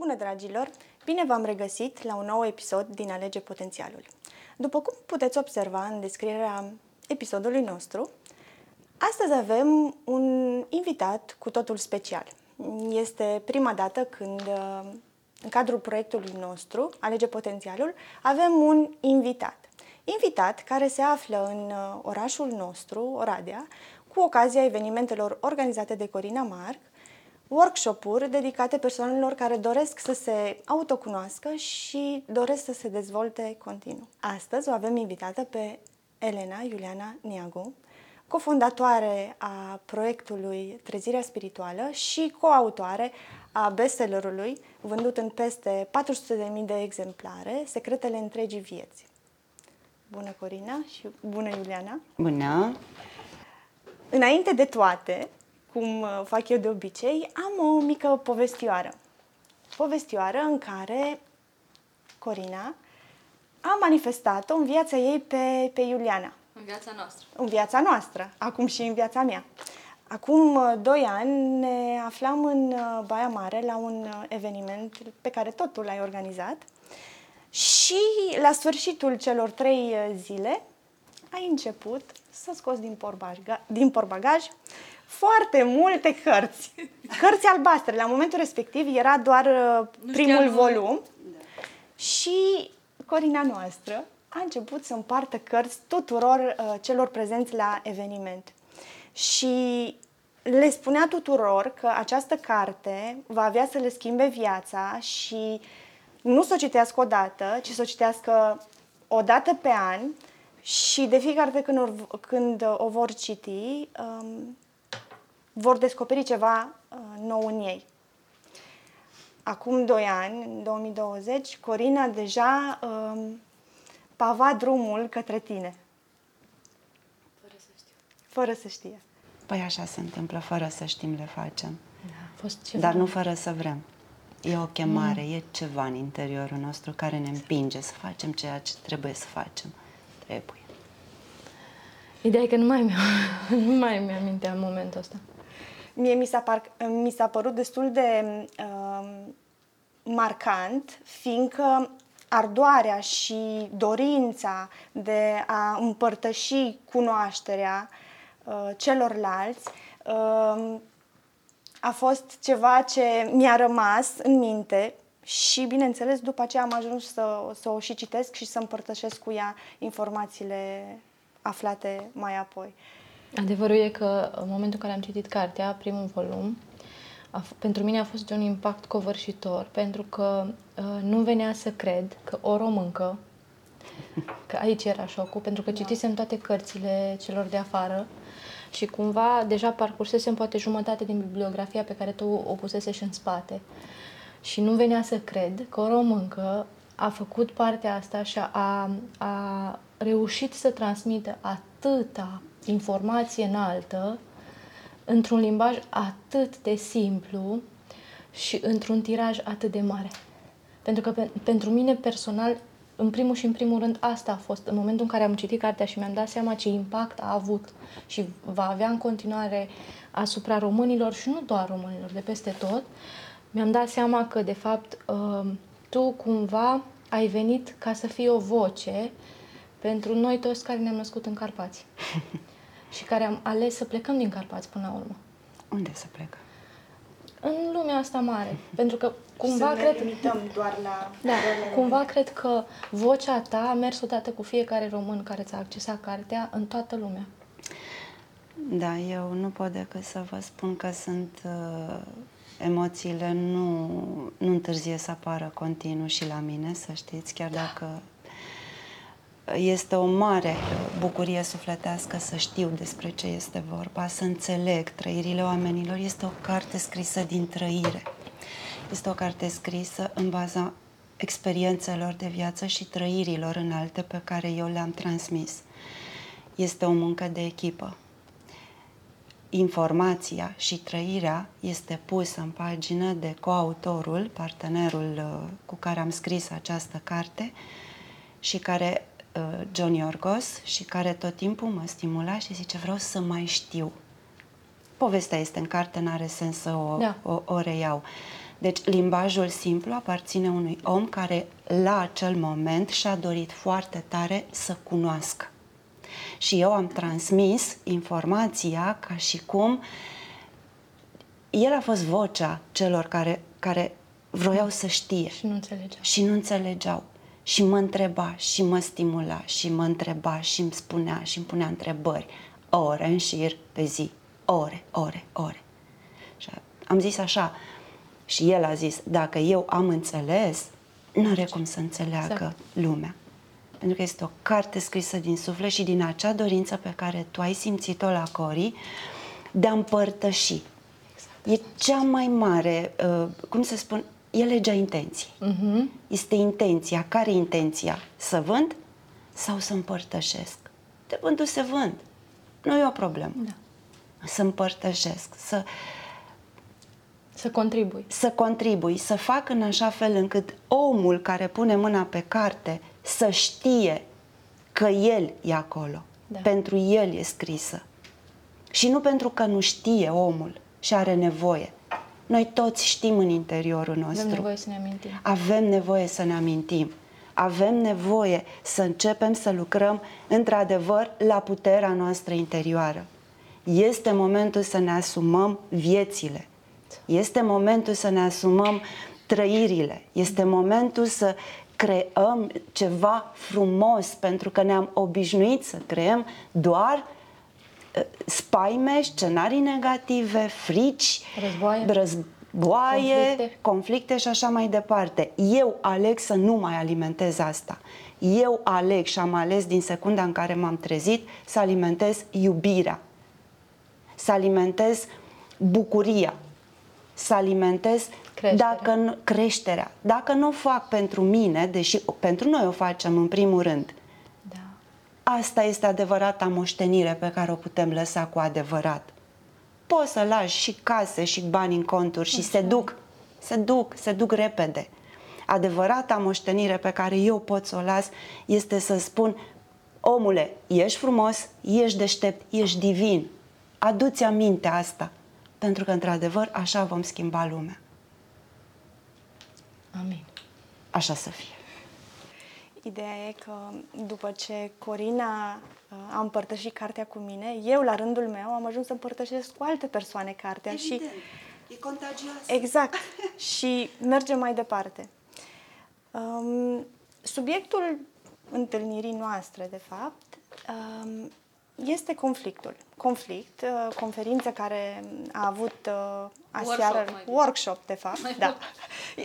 Bună, dragilor! Bine v-am regăsit la un nou episod din Alege Potențialul. După cum puteți observa în descrierea episodului nostru, astăzi avem un invitat cu totul special. Este prima dată când, în cadrul proiectului nostru, Alege Potențialul, avem un invitat. Invitat care se află în orașul nostru, Oradea, cu ocazia evenimentelor organizate de Corina Marc, workshop-uri dedicate persoanelor care doresc să se autocunoască și doresc să se dezvolte continuu. Astăzi o avem invitată pe Elena Iuliana Niagu, cofondatoare a proiectului Trezirea Spirituală și coautoare a bestsellerului vândut în peste 400.000 de exemplare, Secretele întregii vieți. Bună, Corina, și bună, Iuliana! Bună! Înainte de toate, cum uh, fac eu de obicei, am o mică povestioară. Povestioară în care Corina a manifestat-o în viața ei pe, pe Iuliana. În viața noastră. În viața noastră, acum și în viața mea. Acum uh, doi ani ne aflam în uh, Baia Mare la un eveniment pe care tot tu l-ai organizat și la sfârșitul celor trei zile ai început să scoți din porbagaj, din porbagaj foarte multe cărți. Cărți albastre. La momentul respectiv era doar uh, primul volum și Corina noastră a început să împartă cărți tuturor uh, celor prezenți la eveniment. Și le spunea tuturor că această carte va avea să le schimbe viața și nu să o citească o dată, ci să o citească o dată pe an și de fiecare dată când o, când o vor citi, um, vor descoperi ceva uh, nou în ei. Acum 2 ani, în 2020, Corina deja um, pava drumul către tine. Fără să știu. Fără să știe. Păi așa se întâmplă, fără să știm le facem. Da, a fost ceva. Dar nu fără să vrem. E o chemare, mm. e ceva în interiorul nostru care ne împinge să facem ceea ce trebuie să facem. Trebuie. Ideea e că nu mai mi-am, nu mai mi-am în momentul ăsta. Mie mi s-a, par, mi s-a părut destul de uh, marcant, fiindcă ardoarea și dorința de a împărtăși cunoașterea uh, celorlalți uh, a fost ceva ce mi-a rămas în minte și, bineînțeles, după aceea am ajuns să, să o și citesc și să împărtășesc cu ea informațiile aflate mai apoi. Adevărul e că în momentul în care am citit cartea, primul volum, a, pentru mine a fost un impact covârșitor, pentru că uh, nu venea să cred că o româncă, că aici era șocul, pentru că da. citisem toate cărțile celor de afară și cumva deja parcursesem poate jumătate din bibliografia pe care tu o pusese și în spate. Și nu venea să cred că o româncă a făcut partea asta și a, a reușit să transmită atâta informație înaltă într-un limbaj atât de simplu și într-un tiraj atât de mare. Pentru că pe, pentru mine personal, în primul și în primul rând, asta a fost în momentul în care am citit cartea și mi-am dat seama ce impact a avut și va avea în continuare asupra românilor și nu doar românilor, de peste tot, mi-am dat seama că, de fapt, uh, tu cumva ai venit ca să fii o voce pentru noi toți care ne-am născut în Carpați și care am ales să plecăm din Carpați până la urmă. Unde să plecăm? În lumea asta mare. Pentru că cumva să cred... limităm doar la... Da, cumva cred că vocea ta a mers odată cu fiecare român care ți-a accesat cartea în toată lumea. Da, eu nu pot decât să vă spun că sunt uh, emoțiile nu, nu întârzie să apară continuu și la mine, să știți, chiar dacă este o mare bucurie sufletească să știu despre ce este vorba, să înțeleg trăirile oamenilor. Este o carte scrisă din trăire. Este o carte scrisă în baza experiențelor de viață și trăirilor înalte pe care eu le-am transmis. Este o muncă de echipă. Informația și trăirea este pusă în pagină de coautorul, partenerul uh, cu care am scris această carte și care uh, John Yorgos și care tot timpul mă stimula și zice vreau să mai știu. Povestea este în carte, n-are sens să o, da. o, o reiau. Deci limbajul simplu aparține unui om care la acel moment și-a dorit foarte tare să cunoască. Și eu am transmis informația ca și cum el a fost vocea celor care, care vroiau să știe. Și nu înțelegeau. Și nu înțelegeau. Și mă întreba și mă stimula și mă întreba și îmi spunea și îmi punea întrebări. Ore în șir pe zi. Ore, ore, ore. Și am zis așa, și el a zis, dacă eu am înțeles, nu are cum să înțeleagă exact. lumea. Pentru că este o carte scrisă din suflet și din acea dorință pe care tu ai simțit-o la Cori de a împărtăși. Exact. E cea mai mare, uh, cum să spun, e legea intenției. Uh-huh. Este intenția. Care intenția? Să vând sau să împărtășesc? De vândul se vând. Nu e o problemă. Da. Să împărtășesc, să... Să contribui. Să contribui, să fac în așa fel încât omul care pune mâna pe carte să știe că el e acolo. Da. Pentru el e scrisă. Și nu pentru că nu știe omul și are nevoie. Noi toți știm în interiorul nostru. Avem nevoie să ne amintim. Avem nevoie să ne amintim. Avem nevoie să începem să lucrăm într-adevăr la puterea noastră interioară. Este momentul să ne asumăm viețile. Este momentul să ne asumăm trăirile. Este momentul să creăm ceva frumos, pentru că ne-am obișnuit să creăm doar uh, spaime, scenarii negative, frici, războaie, războaie conflicte. conflicte și așa mai departe. Eu aleg să nu mai alimentez asta. Eu aleg și am ales din secunda în care m-am trezit să alimentez iubirea, să alimentez bucuria, să alimentez creșterea. Dacă nu, creșterea. Dacă nu o fac pentru mine, deși pentru noi o facem în primul rând, da. Asta este adevărata moștenire pe care o putem lăsa cu adevărat. Poți să lași și case și bani în conturi și Așa. se duc, se duc, se duc repede. Adevărata moștenire pe care eu pot să o las este să spun omule, ești frumos, ești deștept, ești divin. Adu-ți aminte asta, pentru că într-adevăr așa vom schimba lumea. Amin. Așa să fie. Ideea e că după ce Corina uh, a împărtășit cartea cu mine, eu la rândul meu am ajuns să împărtășesc cu alte persoane cartea Evident. și e contagioasă. Exact. și mergem mai departe. Um, subiectul întâlnirii noastre, de fapt, um, este conflictul. Conflict, uh, conferință care a avut uh, aseară, workshop, workshop de fapt, mai da.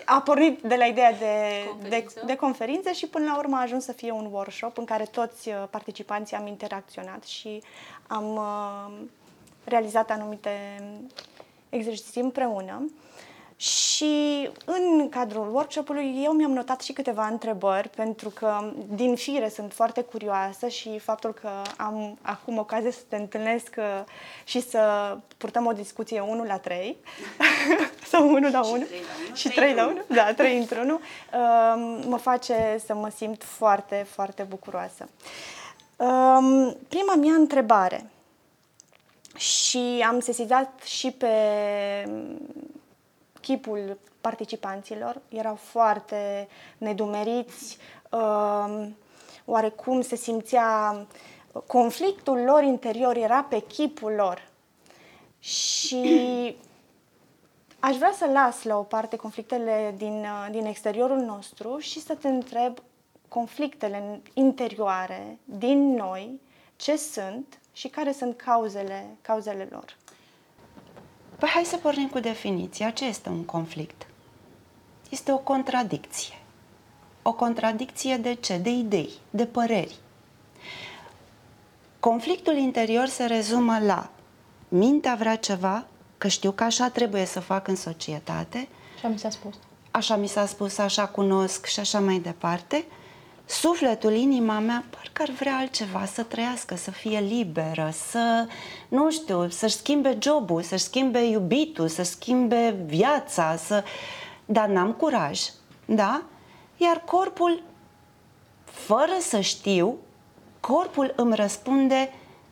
A pornit de la ideea de conferință. de, de conferință și până la urmă a ajuns să fie un workshop în care toți uh, participanții am interacționat și am realizat anumite exerciții împreună. Și în cadrul workshopului eu mi-am notat și câteva întrebări pentru că din fire sunt foarte curioasă și faptul că am acum ocazia să te întâlnesc uh, și să purtăm o discuție 1 la 3 sau 1 la 1 și 3 la 1, da, 3 într-1, um, mă face să mă simt foarte, foarte bucuroasă. Um, prima mea întrebare. Și am sesizat și pe chipul participanților, erau foarte nedumeriți, uh, oarecum se simțea conflictul lor interior era pe chipul lor. Și aș vrea să las la o parte conflictele din, uh, din exteriorul nostru și să te întreb conflictele interioare din noi, ce sunt și care sunt cauzele, cauzele lor. Păi hai să pornim cu definiția. Ce este un conflict? Este o contradicție. O contradicție de ce? De idei, de păreri. Conflictul interior se rezumă la mintea vrea ceva, că știu că așa trebuie să fac în societate. Așa mi s-a spus. Așa mi s-a spus, așa cunosc și așa mai departe sufletul, inima mea, parcă ar vrea altceva, să trăiască, să fie liberă, să, nu știu, să-și schimbe jobul, să-și schimbe iubitul, să schimbe viața, să... Dar n-am curaj, da? Iar corpul, fără să știu, corpul îmi răspunde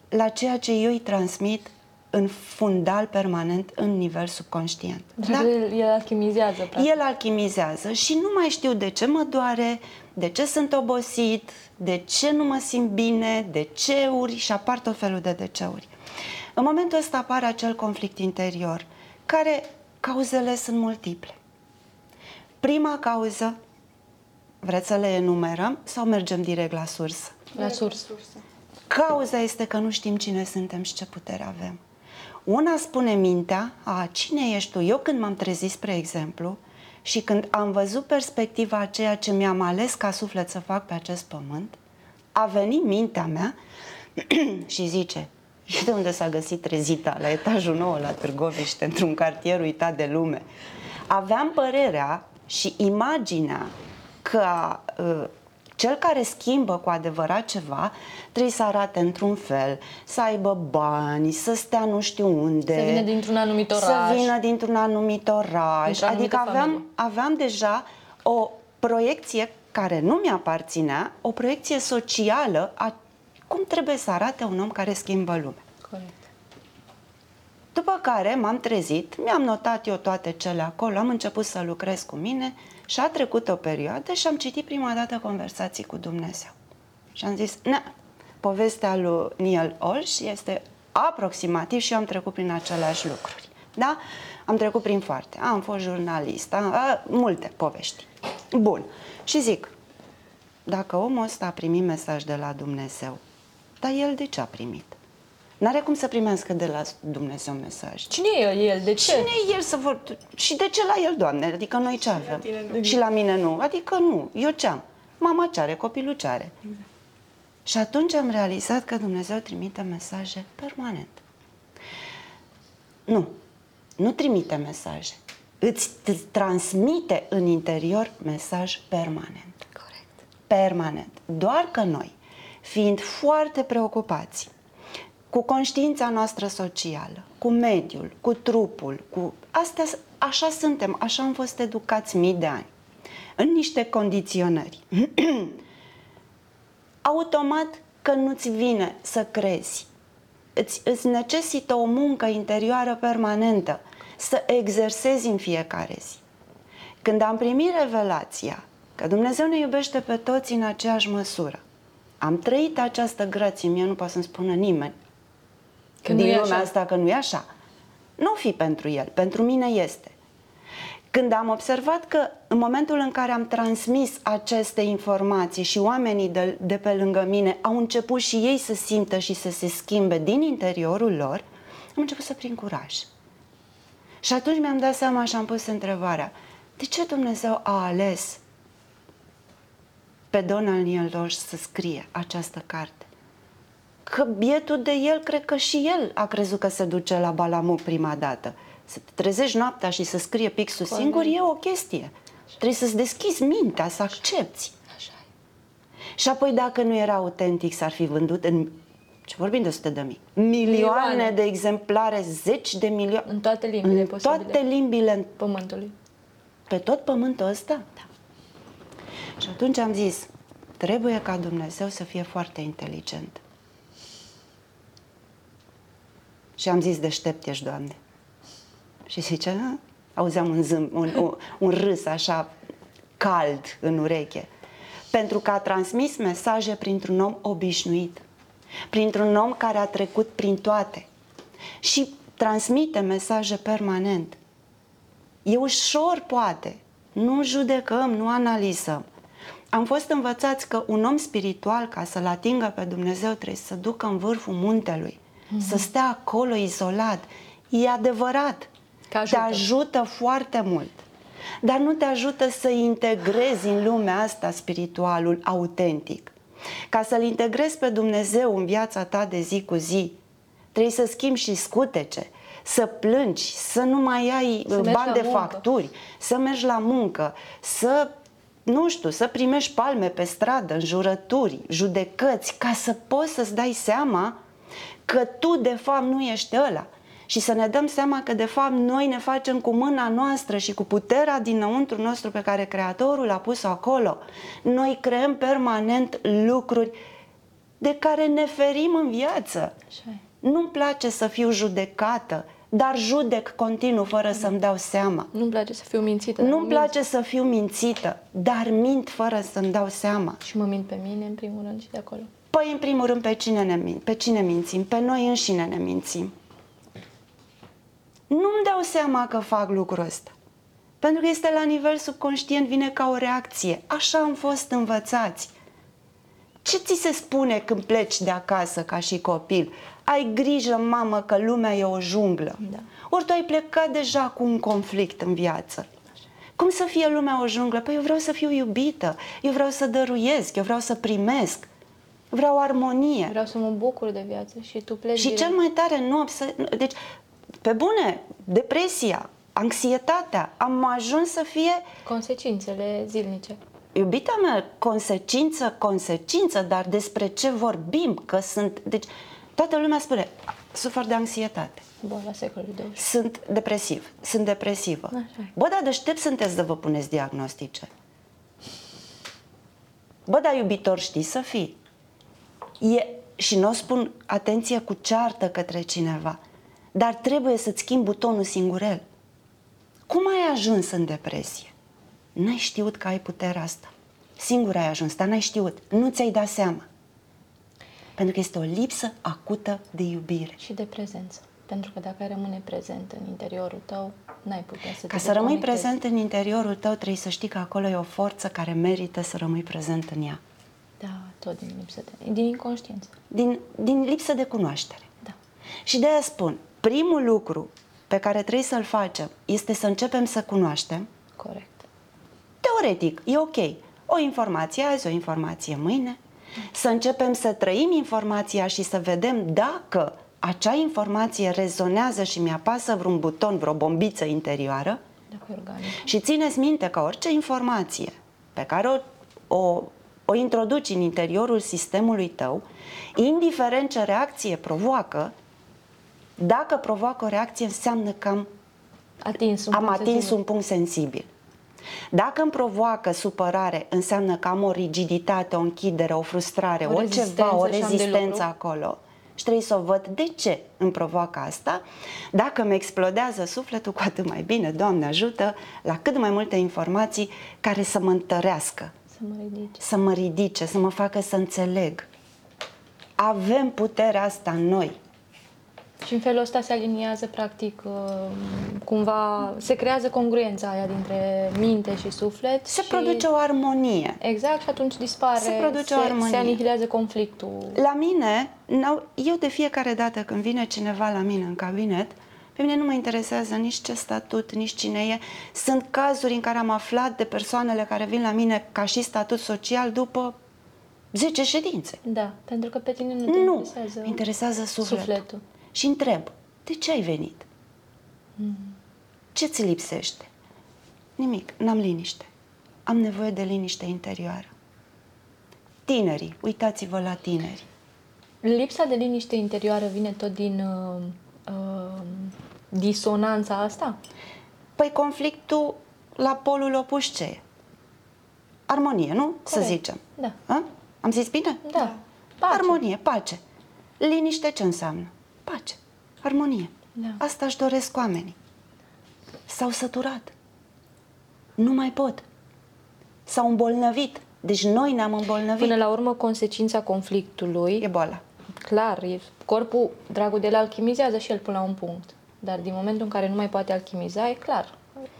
la ceea ce eu îi transmit în fundal permanent în nivel subconștient. Da? El, el alchimizează, practic. El alchimizează și nu mai știu de ce mă doare, de ce sunt obosit, de ce nu mă simt bine, de ceuri și apar tot felul de de ceuri. În momentul ăsta apare acel conflict interior, care cauzele sunt multiple. Prima cauză, vreți să le enumerăm sau mergem direct la sursă? La sursă. Cauza este că nu știm cine suntem și ce putere avem. Una spune mintea, a, cine ești tu? Eu când m-am trezit, spre exemplu, și când am văzut perspectiva a ceea ce mi-am ales ca suflet să fac pe acest pământ, a venit mintea mea și zice, și de unde s-a găsit trezita? La etajul nou la Târgoviște, într-un cartier uitat de lume. Aveam părerea și imaginea că uh, cel care schimbă cu adevărat ceva trebuie să arate într-un fel, să aibă bani, să stea nu știu unde. Să vină dintr-un anumit oraș. Să vină dintr-un anumit oraș. Adică aveam, aveam deja o proiecție care nu mi-aparținea, o proiecție socială a cum trebuie să arate un om care schimbă lumea. Corect. După care m-am trezit, mi-am notat eu toate cele acolo, am început să lucrez cu mine și a trecut o perioadă și am citit prima dată conversații cu Dumnezeu. Și am zis, na, povestea lui Neil Olsh este aproximativ și eu am trecut prin aceleași lucruri. Da? Am trecut prin foarte. Am fost jurnalist, am, a, multe povești. Bun. Și zic, dacă omul ăsta a primit mesaj de la Dumnezeu, dar el de ce a primit? N-are cum să primească de la Dumnezeu mesaj. Cine e el? De ce? Cine e el să vor... Și de ce la el, Doamne? Adică noi ce avem? Și la mine nu. Adică nu. Eu ce am? Mama ce are, copilul ce are. Exact. Și atunci am realizat că Dumnezeu trimite mesaje permanent. Nu. Nu trimite mesaje. Îți transmite în interior mesaj permanent. Corect. Permanent. Doar că noi, fiind foarte preocupați cu conștiința noastră socială, cu mediul, cu trupul, cu astea, așa suntem, așa am fost educați mii de ani, în niște condiționări. Automat că nu-ți vine să crezi. Îți, îți necesită o muncă interioară permanentă, să exersezi în fiecare zi. Când am primit revelația că Dumnezeu ne iubește pe toți în aceeași măsură, am trăit această grație, mie nu poate să-mi spună nimeni că din lumea așa. asta că nu e așa. Nu fi pentru el, pentru mine este. Când am observat că în momentul în care am transmis aceste informații și oamenii de, de pe lângă mine au început și ei să simtă și să se schimbe din interiorul lor, am început să prind curaj. Și atunci mi-am dat seama și am pus întrebarea, de ce Dumnezeu a ales pe Donald Neil să scrie această carte? Că bietul de el, cred că și el a crezut că se duce la Balamu prima dată. Să te trezești noaptea și să scrie pixul Corect. singur e o chestie. Așa. Trebuie să-ți deschizi mintea, să accepti. Așa Și apoi dacă nu era autentic, s-ar fi vândut în ce vorbim de sute de mii, milioane, milioane de exemplare, zeci de milioane. În toate limbile în posibile. toate limbile pământului. Pe tot pământul ăsta? Da. Și atunci am zis, trebuie ca Dumnezeu să fie foarte inteligent. Și am zis, deștept ești, Doamne. Și zice, a? auzeam un, zâm, un, un, un râs așa cald în ureche. Pentru că a transmis mesaje printr-un om obișnuit, printr-un om care a trecut prin toate și transmite mesaje permanent. E ușor, poate. Nu judecăm, nu analizăm. Am fost învățați că un om spiritual, ca să-L atingă pe Dumnezeu, trebuie să ducă în vârful muntelui mm-hmm. să stea acolo izolat. E adevărat. Că ajută. Te ajută foarte mult. Dar nu te ajută să integrezi în lumea asta spiritualul autentic. Ca să-L integrezi pe Dumnezeu în viața ta de zi cu zi, trebuie să schimbi și scutece, să plângi, să nu mai ai să bani de muncă. facturi, să mergi la muncă, să nu știu, să primești palme pe stradă, înjurături, judecăți, ca să poți să-ți dai seama că tu de fapt nu ești ăla. Și să ne dăm seama că de fapt noi ne facem cu mâna noastră și cu puterea dinăuntru nostru pe care Creatorul a pus acolo. Noi creăm permanent lucruri de care ne ferim în viață. Nu-mi place să fiu judecată, dar judec continuu fără să-mi dau seama. Nu-mi place să fiu mințită. dar Nu-mi mint. place să fiu mințită, dar mint fără să-mi dau seama. Și mă mint pe mine, în primul rând, și de acolo. Păi, în primul rând, pe cine, ne, min- pe cine mințim? Pe noi înșine ne mințim. Nu-mi dau seama că fac lucrul ăsta. Pentru că este la nivel subconștient, vine ca o reacție. Așa am fost învățați. Ce ți se spune când pleci de acasă ca și copil? Ai grijă, mamă, că lumea e o junglă. Da. Ori tu ai plecat deja cu un conflict în viață. Cum să fie lumea o junglă? Păi eu vreau să fiu iubită, eu vreau să dăruiesc, eu vreau să primesc, vreau armonie. Vreau să mă bucur de viață și tu pleci Și direct. cel mai tare, nu obse- Deci, pe bune, depresia, anxietatea, am ajuns să fie Consecințele zilnice. Iubita mea, consecință, consecință, dar despre ce vorbim? Că sunt... Deci, toată lumea spune, sufăr de anxietate, Boala secolului 20. sunt depresiv, sunt depresivă. Așa e. Bă, dar deștept sunteți de vă puneți diagnostice. Bă, dar iubitor știi să fii. E, și nu o spun, atenție, cu ceartă către cineva, dar trebuie să-ți schimbi butonul singurel. Cum ai ajuns în depresie? N-ai știut că ai puterea asta. Singur ai ajuns, dar n-ai știut. Nu ți-ai dat seama. Pentru că este o lipsă acută de iubire. Și de prezență. Pentru că dacă ai rămâne prezent în interiorul tău, n-ai putea să Ca te să rămâi deconectezi. prezent în interiorul tău, trebuie să știi că acolo e o forță care merită să rămâi prezent în ea. Da, tot din lipsă de... Din inconștiență. Din, din lipsă de cunoaștere. Da. Și de aia spun, primul lucru pe care trebuie să-l facem este să începem să cunoaștem. Corect. Teoretic, e ok. O informație azi, o informație mâine. Să începem să trăim informația și să vedem dacă acea informație rezonează și mi-apasă vreun buton, vreo bombiță interioară. Dacă e organic. Și țineți minte că orice informație pe care o, o, o introduci în interiorul sistemului tău, indiferent ce reacție provoacă, dacă provoacă o reacție, înseamnă că am, Atins un am punct atins sensibil. un punct sensibil. Dacă îmi provoacă supărare, înseamnă că am o rigiditate, o închidere, o frustrare, O o, rezistență ceva, o și am de rezistență lucru. acolo. Și trebuie să o văd de ce îmi provoacă asta. Dacă îmi explodează sufletul, cu atât mai bine, Doamne ajută, la cât mai multe informații care să mă întărească, Să mă ridice. să mă ridice, să mă facă să înțeleg. Avem puterea asta în noi. Și în felul ăsta se aliniază, practic, uh, cumva, se creează congruența aia dintre minte și suflet. Se și... produce o armonie. Exact, și atunci dispare, Se produce se, o armonie. se anihilează conflictul. La mine, n-au- eu de fiecare dată când vine cineva la mine în cabinet, pe mine nu mă interesează nici ce statut, nici cine e. Sunt cazuri în care am aflat de persoanele care vin la mine ca și statut social după 10 ședințe. Da, pentru că pe tine nu te Nu, interesează, mă interesează sufletul. sufletul. Și întreb, de ce ai venit? Mm. Ce ți lipsește? Nimic, n-am liniște. Am nevoie de liniște interioară. Tinerii, uitați-vă la tineri. Lipsa de liniște interioară vine tot din uh, uh, disonanța asta? Păi conflictul la polul opus ce e? Armonie, nu? Să Corect. zicem. Da. A? Am zis bine? Da. Pace. Armonie, pace. Liniște ce înseamnă? Pace. Armonie. Da. Asta își doresc oamenii. S-au săturat. Nu mai pot. S-au îmbolnăvit. Deci noi ne-am îmbolnăvit. Până la urmă, consecința conflictului, E boala. clar, e, corpul, dragul de el alchimizează și el până la un punct. Dar din momentul în care nu mai poate alchimiza, e clar,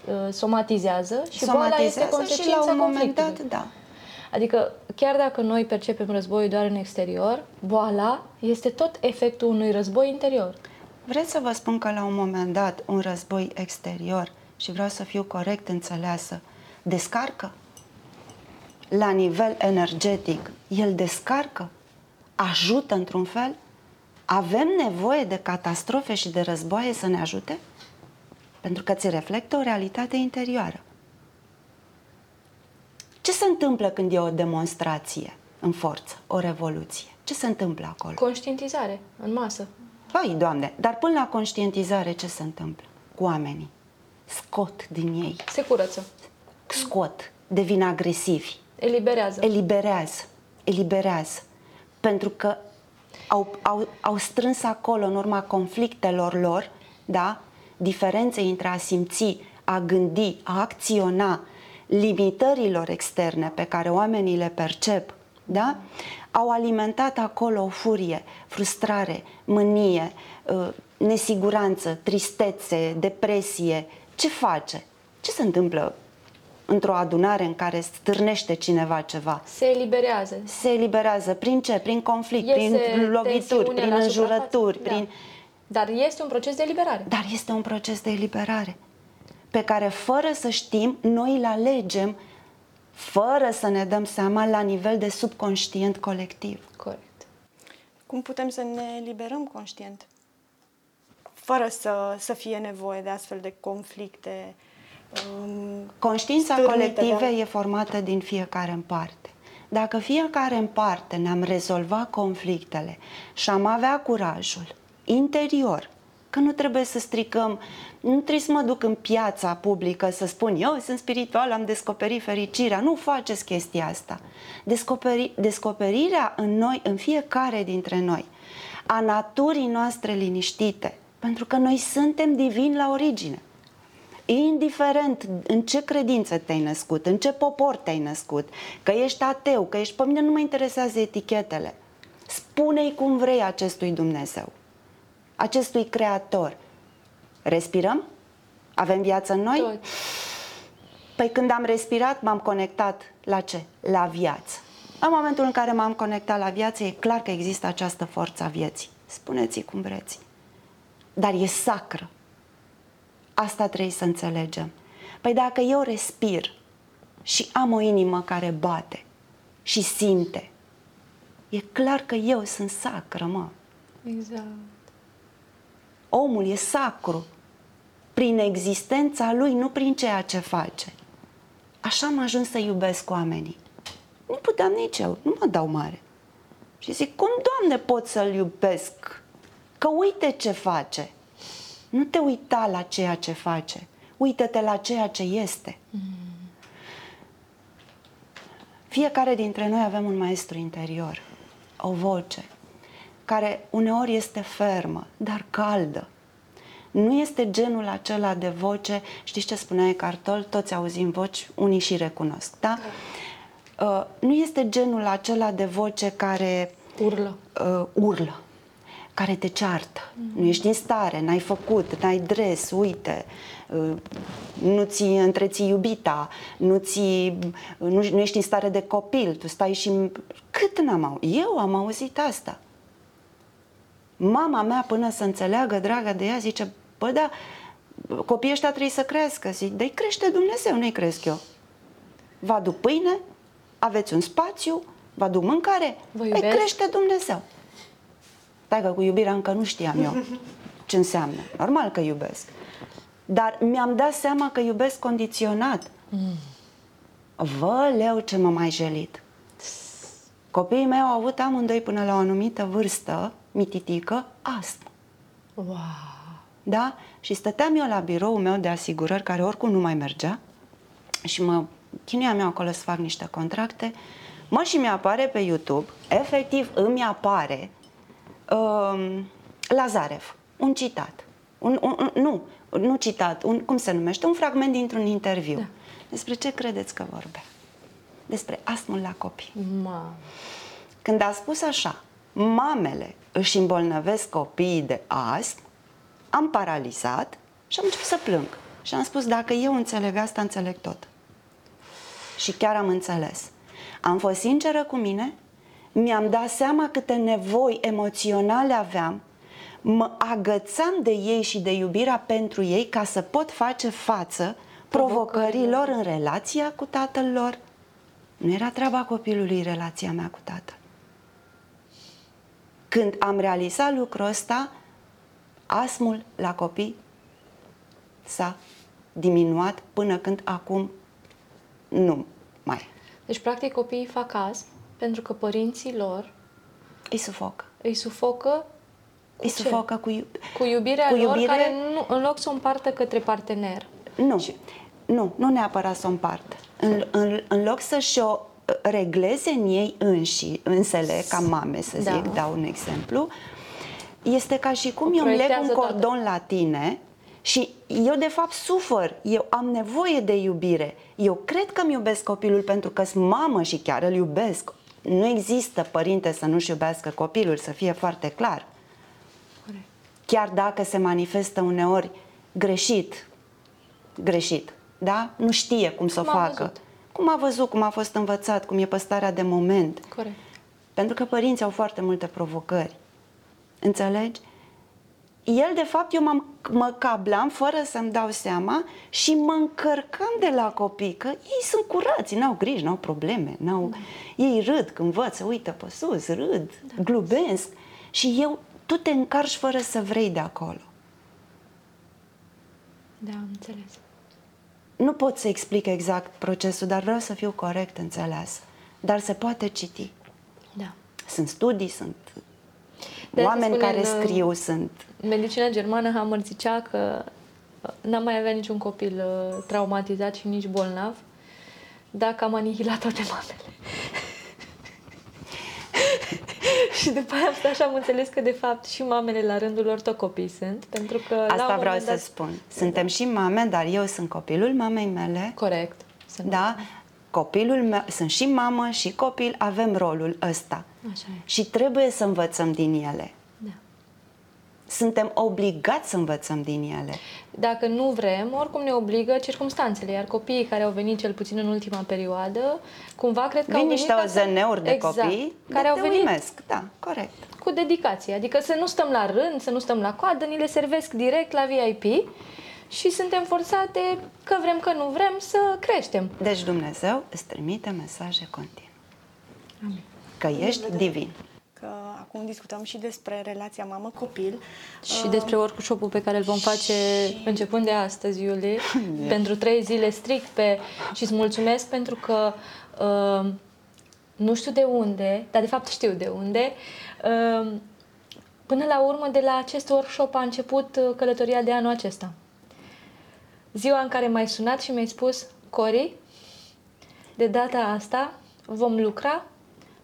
uh, somatizează și boala este Somatizează și consecința la un moment conflictului. dat, da. Adică, chiar dacă noi percepem războiul doar în exterior, boala este tot efectul unui război interior. Vreți să vă spun că la un moment dat un război exterior, și vreau să fiu corect înțeleasă, descarcă? La nivel energetic, el descarcă? Ajută într-un fel? Avem nevoie de catastrofe și de războaie să ne ajute? Pentru că ți reflectă o realitate interioară. Ce se întâmplă când e o demonstrație în forță, o revoluție? Ce se întâmplă acolo? Conștientizare, în masă. Păi, Doamne, dar până la conștientizare ce se întâmplă cu oamenii? Scot din ei, Se curăță, scot, devin agresivi, eliberează. eliberează, eliberează. Pentru că au, au, au strâns acolo în urma conflictelor lor, da? Diferențe între a simți, a gândi, a acționa, limitărilor externe pe care oamenii le percep, da? Au alimentat acolo o furie, frustrare, mânie, uh, nesiguranță, tristețe, depresie. Ce face? Ce se întâmplă într-o adunare în care stârnește cineva ceva. Se eliberează. Se eliberează. Prin ce? Prin conflict, Iese prin lovituri, tensiunea prin la înjurături, suprafață. prin... Da. Dar este un proces de eliberare. Dar este un proces de eliberare pe care fără să știm, noi îl alegem fără să ne dăm seama la nivel de subconștient colectiv. Corect. Cum putem să ne eliberăm conștient? Fără să, să fie nevoie de astfel de conflicte. Um, Conștiința stârnite, colectivă da? e formată din fiecare în parte. Dacă fiecare în parte ne-am rezolvat conflictele și am avea curajul interior, că nu trebuie să stricăm, nu trebuie să mă duc în piața publică să spun eu sunt spiritual, am descoperit fericirea. Nu faceți chestia asta. Descoperi, descoperirea în noi, în fiecare dintre noi, a naturii noastre liniștite, pentru că noi suntem divini la origine. Indiferent în ce credință te-ai născut, în ce popor te-ai născut, că ești ateu, că ești... Pe mine nu mă interesează etichetele. Spune-i cum vrei acestui Dumnezeu, acestui Creator. Respirăm? Avem viață în noi? Tot. Păi când am respirat, m-am conectat la ce? La viață. În momentul în care m-am conectat la viață, e clar că există această forță a vieții. Spuneți cum vreți. Dar e sacră. Asta trebuie să înțelegem. Păi dacă eu respir și am o inimă care bate și simte, e clar că eu sunt sacră, mă. Exact. Omul e sacru prin existența lui, nu prin ceea ce face. Așa am ajuns să iubesc oamenii. Nu puteam nici eu, nu mă dau mare. Și zic, cum, Doamne, pot să-l iubesc? Că uite ce face. Nu te uita la ceea ce face. Uită-te la ceea ce este. Fiecare dintre noi avem un maestru interior, o voce, care uneori este fermă, dar caldă. Nu este genul acela de voce, știți ce spunea Cartol, toți auzim voci, unii și recunosc, da? Uh, nu este genul acela de voce care Urlă. uh, urlă, care te ceartă. Mm-hmm. Nu ești în stare, n-ai făcut, n-ai dres, uite, uh, nu ți întreții iubita, nu, ți, nu, nu ești în stare de copil, tu stai și... Cât n-am auzit? Eu am auzit asta. Mama mea, până să înțeleagă, dragă de ea, zice, bă, da, copiii ăștia trebuie să crească. Zic, dar crește Dumnezeu, nu-i cresc eu. Vă aduc pâine, aveți un spațiu, vă aduc mâncare, Vă îi iubesc. crește Dumnezeu. Stai că cu iubirea încă nu știam eu ce înseamnă. Normal că iubesc. Dar mi-am dat seama că iubesc condiționat. Vă leu ce mă mai jelit. Copiii mei au avut amândoi până la o anumită vârstă, mititică, astm. Wow. Da? Și stăteam eu la biroul meu de asigurări, care oricum nu mai mergea, și mă chinuiam eu acolo să fac niște contracte, mă și mi-apare pe YouTube, efectiv îmi apare um, Lazarev, un citat. Un, un, un, nu, nu citat, un, cum se numește? Un fragment dintr-un interviu. Da. Despre ce credeți că vorbea? Despre astmul la copii. Ma. Când a spus așa, mamele își îmbolnăvesc copiii de astm, am paralizat și am început să plâng. Și am spus, dacă eu înțeleg asta, înțeleg tot. Și chiar am înțeles. Am fost sinceră cu mine, mi-am dat seama câte nevoi emoționale aveam, mă agățam de ei și de iubirea pentru ei ca să pot face față provocărilor în relația cu tatăl lor. Nu era treaba copilului relația mea cu tatăl. Când am realizat lucrul ăsta, asmul la copii s-a diminuat până când acum nu mai. Deci, practic, copiii fac astm pentru că părinții lor Îi sufocă. îi sufocă Îi ce? sufocă cu, iub- cu iubirea Cu lor, iubire? care nu, în loc să o împartă către partener. Nu, nu, nu neapărat să o împartă. În, în, în loc să-și o regleze în ei înși, însele, ca mame să Da. zic, dau un exemplu, este ca și cum O eu îmi leg un proiectează toată. cordon la tine și eu de fapt sufăr, eu am nevoie de iubire. Eu cred că îmi iubesc copilul pentru că sunt mamă și chiar îl iubesc. Nu există părinte să nu-și iubească copilul, să fie foarte clar. Corect. Chiar dacă se manifestă uneori greșit, greșit, da? Nu știe cum să o Cum a facă. văzut. Cum a văzut, cum a fost învățat, cum e păstarea de moment. Corect. Pentru că părinții au foarte multe provocări. Înțelegi? El, de fapt, eu m-am, mă cablam fără să-mi dau seama și mă încărcam de la copii, că ei sunt curați, n-au griji, n-au probleme, n-au... ei râd când văd, se uită pe sus, râd, glubesc și eu, tu te încarci fără să vrei de acolo. Da, am înțeles. Nu pot să explic exact procesul, dar vreau să fiu corect înțeles. Dar se poate citi. Da. Sunt studii, sunt De asta oameni spune care în, uh, scriu, sunt Medicina germană Hammer zicea că uh, n-am mai avea niciun copil uh, traumatizat și nici bolnav dacă am anihilat toate mamele. și după aia am stat și am înțeles că de fapt și mamele la rândul lor tot copii sunt, pentru că la Asta un vreau moment să dat... spun. Suntem și mame, dar eu sunt copilul mamei mele. Corect. Sunt Da? Copilul meu, sunt și mamă și copil, avem rolul ăsta. Așa e. Și trebuie să învățăm din ele. Da. Suntem obligați să învățăm din ele. Dacă nu vrem, oricum ne obligă circumstanțele, iar copiii care au venit cel puțin în ultima perioadă, cumva cred că Vin au venit niște ca să- OZN-uri de exact, copii care de au te venit uimesc. Da, corect. cu dedicație, adică să nu stăm la rând, să nu stăm la coadă, ni le servesc direct la VIP și suntem forțate, că vrem, că nu vrem, să creștem. Deci Dumnezeu îți trimite mesaje continuu. Amin. Că ești divin. Că acum discutăm și despre relația mamă-copil. Și despre workshop-ul pe care îl vom face începând de astăzi, Iulie, pentru trei zile strict pe... și îți mulțumesc pentru că uh, nu știu de unde, dar de fapt știu de unde, uh, până la urmă de la acest workshop a început uh, călătoria de anul acesta. Ziua în care m-ai sunat și mi-ai spus, Cori, de data asta vom lucra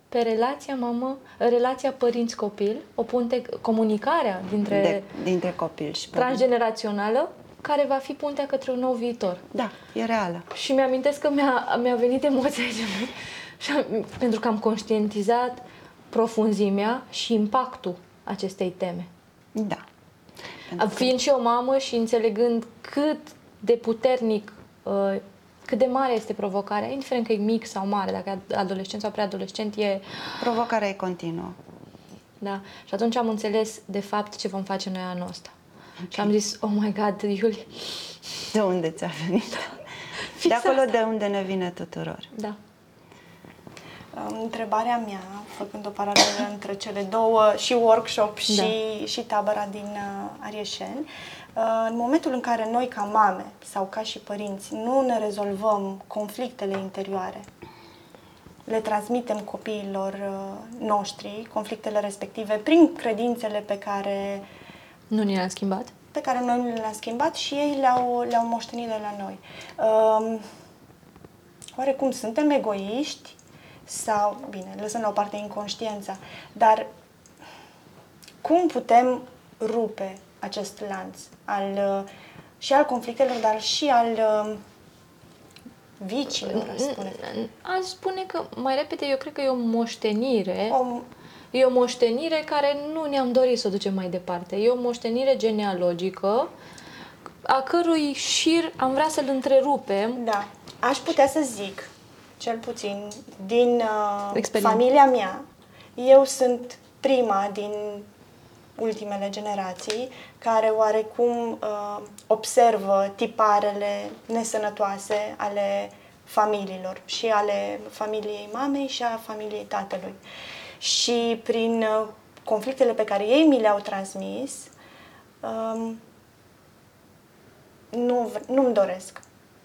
pe relația mamă, relația părinți-copil, o punte, comunicarea dintre De, dintre copil și părinți. transgenerațională, care va fi puntea către un nou viitor. Da, e reală. Și mi-amintesc că mi-a, mi-a venit emoția aici, și am, pentru că am conștientizat profunzimea și impactul acestei teme. Da. Fiind și o mamă și înțelegând cât de puternic, uh, cât de mare este provocarea, indiferent că e mic sau mare, dacă e adolescent sau preadolescent, e... Provocarea e continuă. Da. Și atunci am înțeles, de fapt, ce vom face noi anul ăsta. Și am zis, oh my God, Iulie, De unde ți-a venit? Fix De acolo asta. de unde ne vine tuturor. da. Întrebarea mea, făcând o paralelă între cele două, și workshop și, Da. și tabăra din uh, Arieșeni, uh, în momentul în care noi ca mame sau ca și părinți nu ne rezolvăm conflictele interioare, le transmitem copiilor uh, noștri, conflictele respective, prin credințele pe care Nu ne am schimbat? pe care noi nu le-am schimbat și ei le-au, le-au moștenit de la noi. Um, oarecum suntem egoiști sau, bine, lăsăm la o parte inconștiența, dar cum putem rupe acest lanț al, uh, și al conflictelor, dar și al uh, vicilor, aș spune. Aș spune că, mai repede, eu cred că e o moștenire. O, E o moștenire care nu ne-am dorit să o ducem mai departe. E o moștenire genealogică a cărui șir am vrea să-l întrerupem. Da, aș putea să zic, cel puțin din uh, Experiență. familia mea, eu sunt prima din ultimele generații care oarecum uh, observă tiparele nesănătoase ale familiilor și ale familiei mamei și a familiei tatălui. Și prin uh, conflictele pe care ei mi le-au transmis, um, nu, v- nu-mi doresc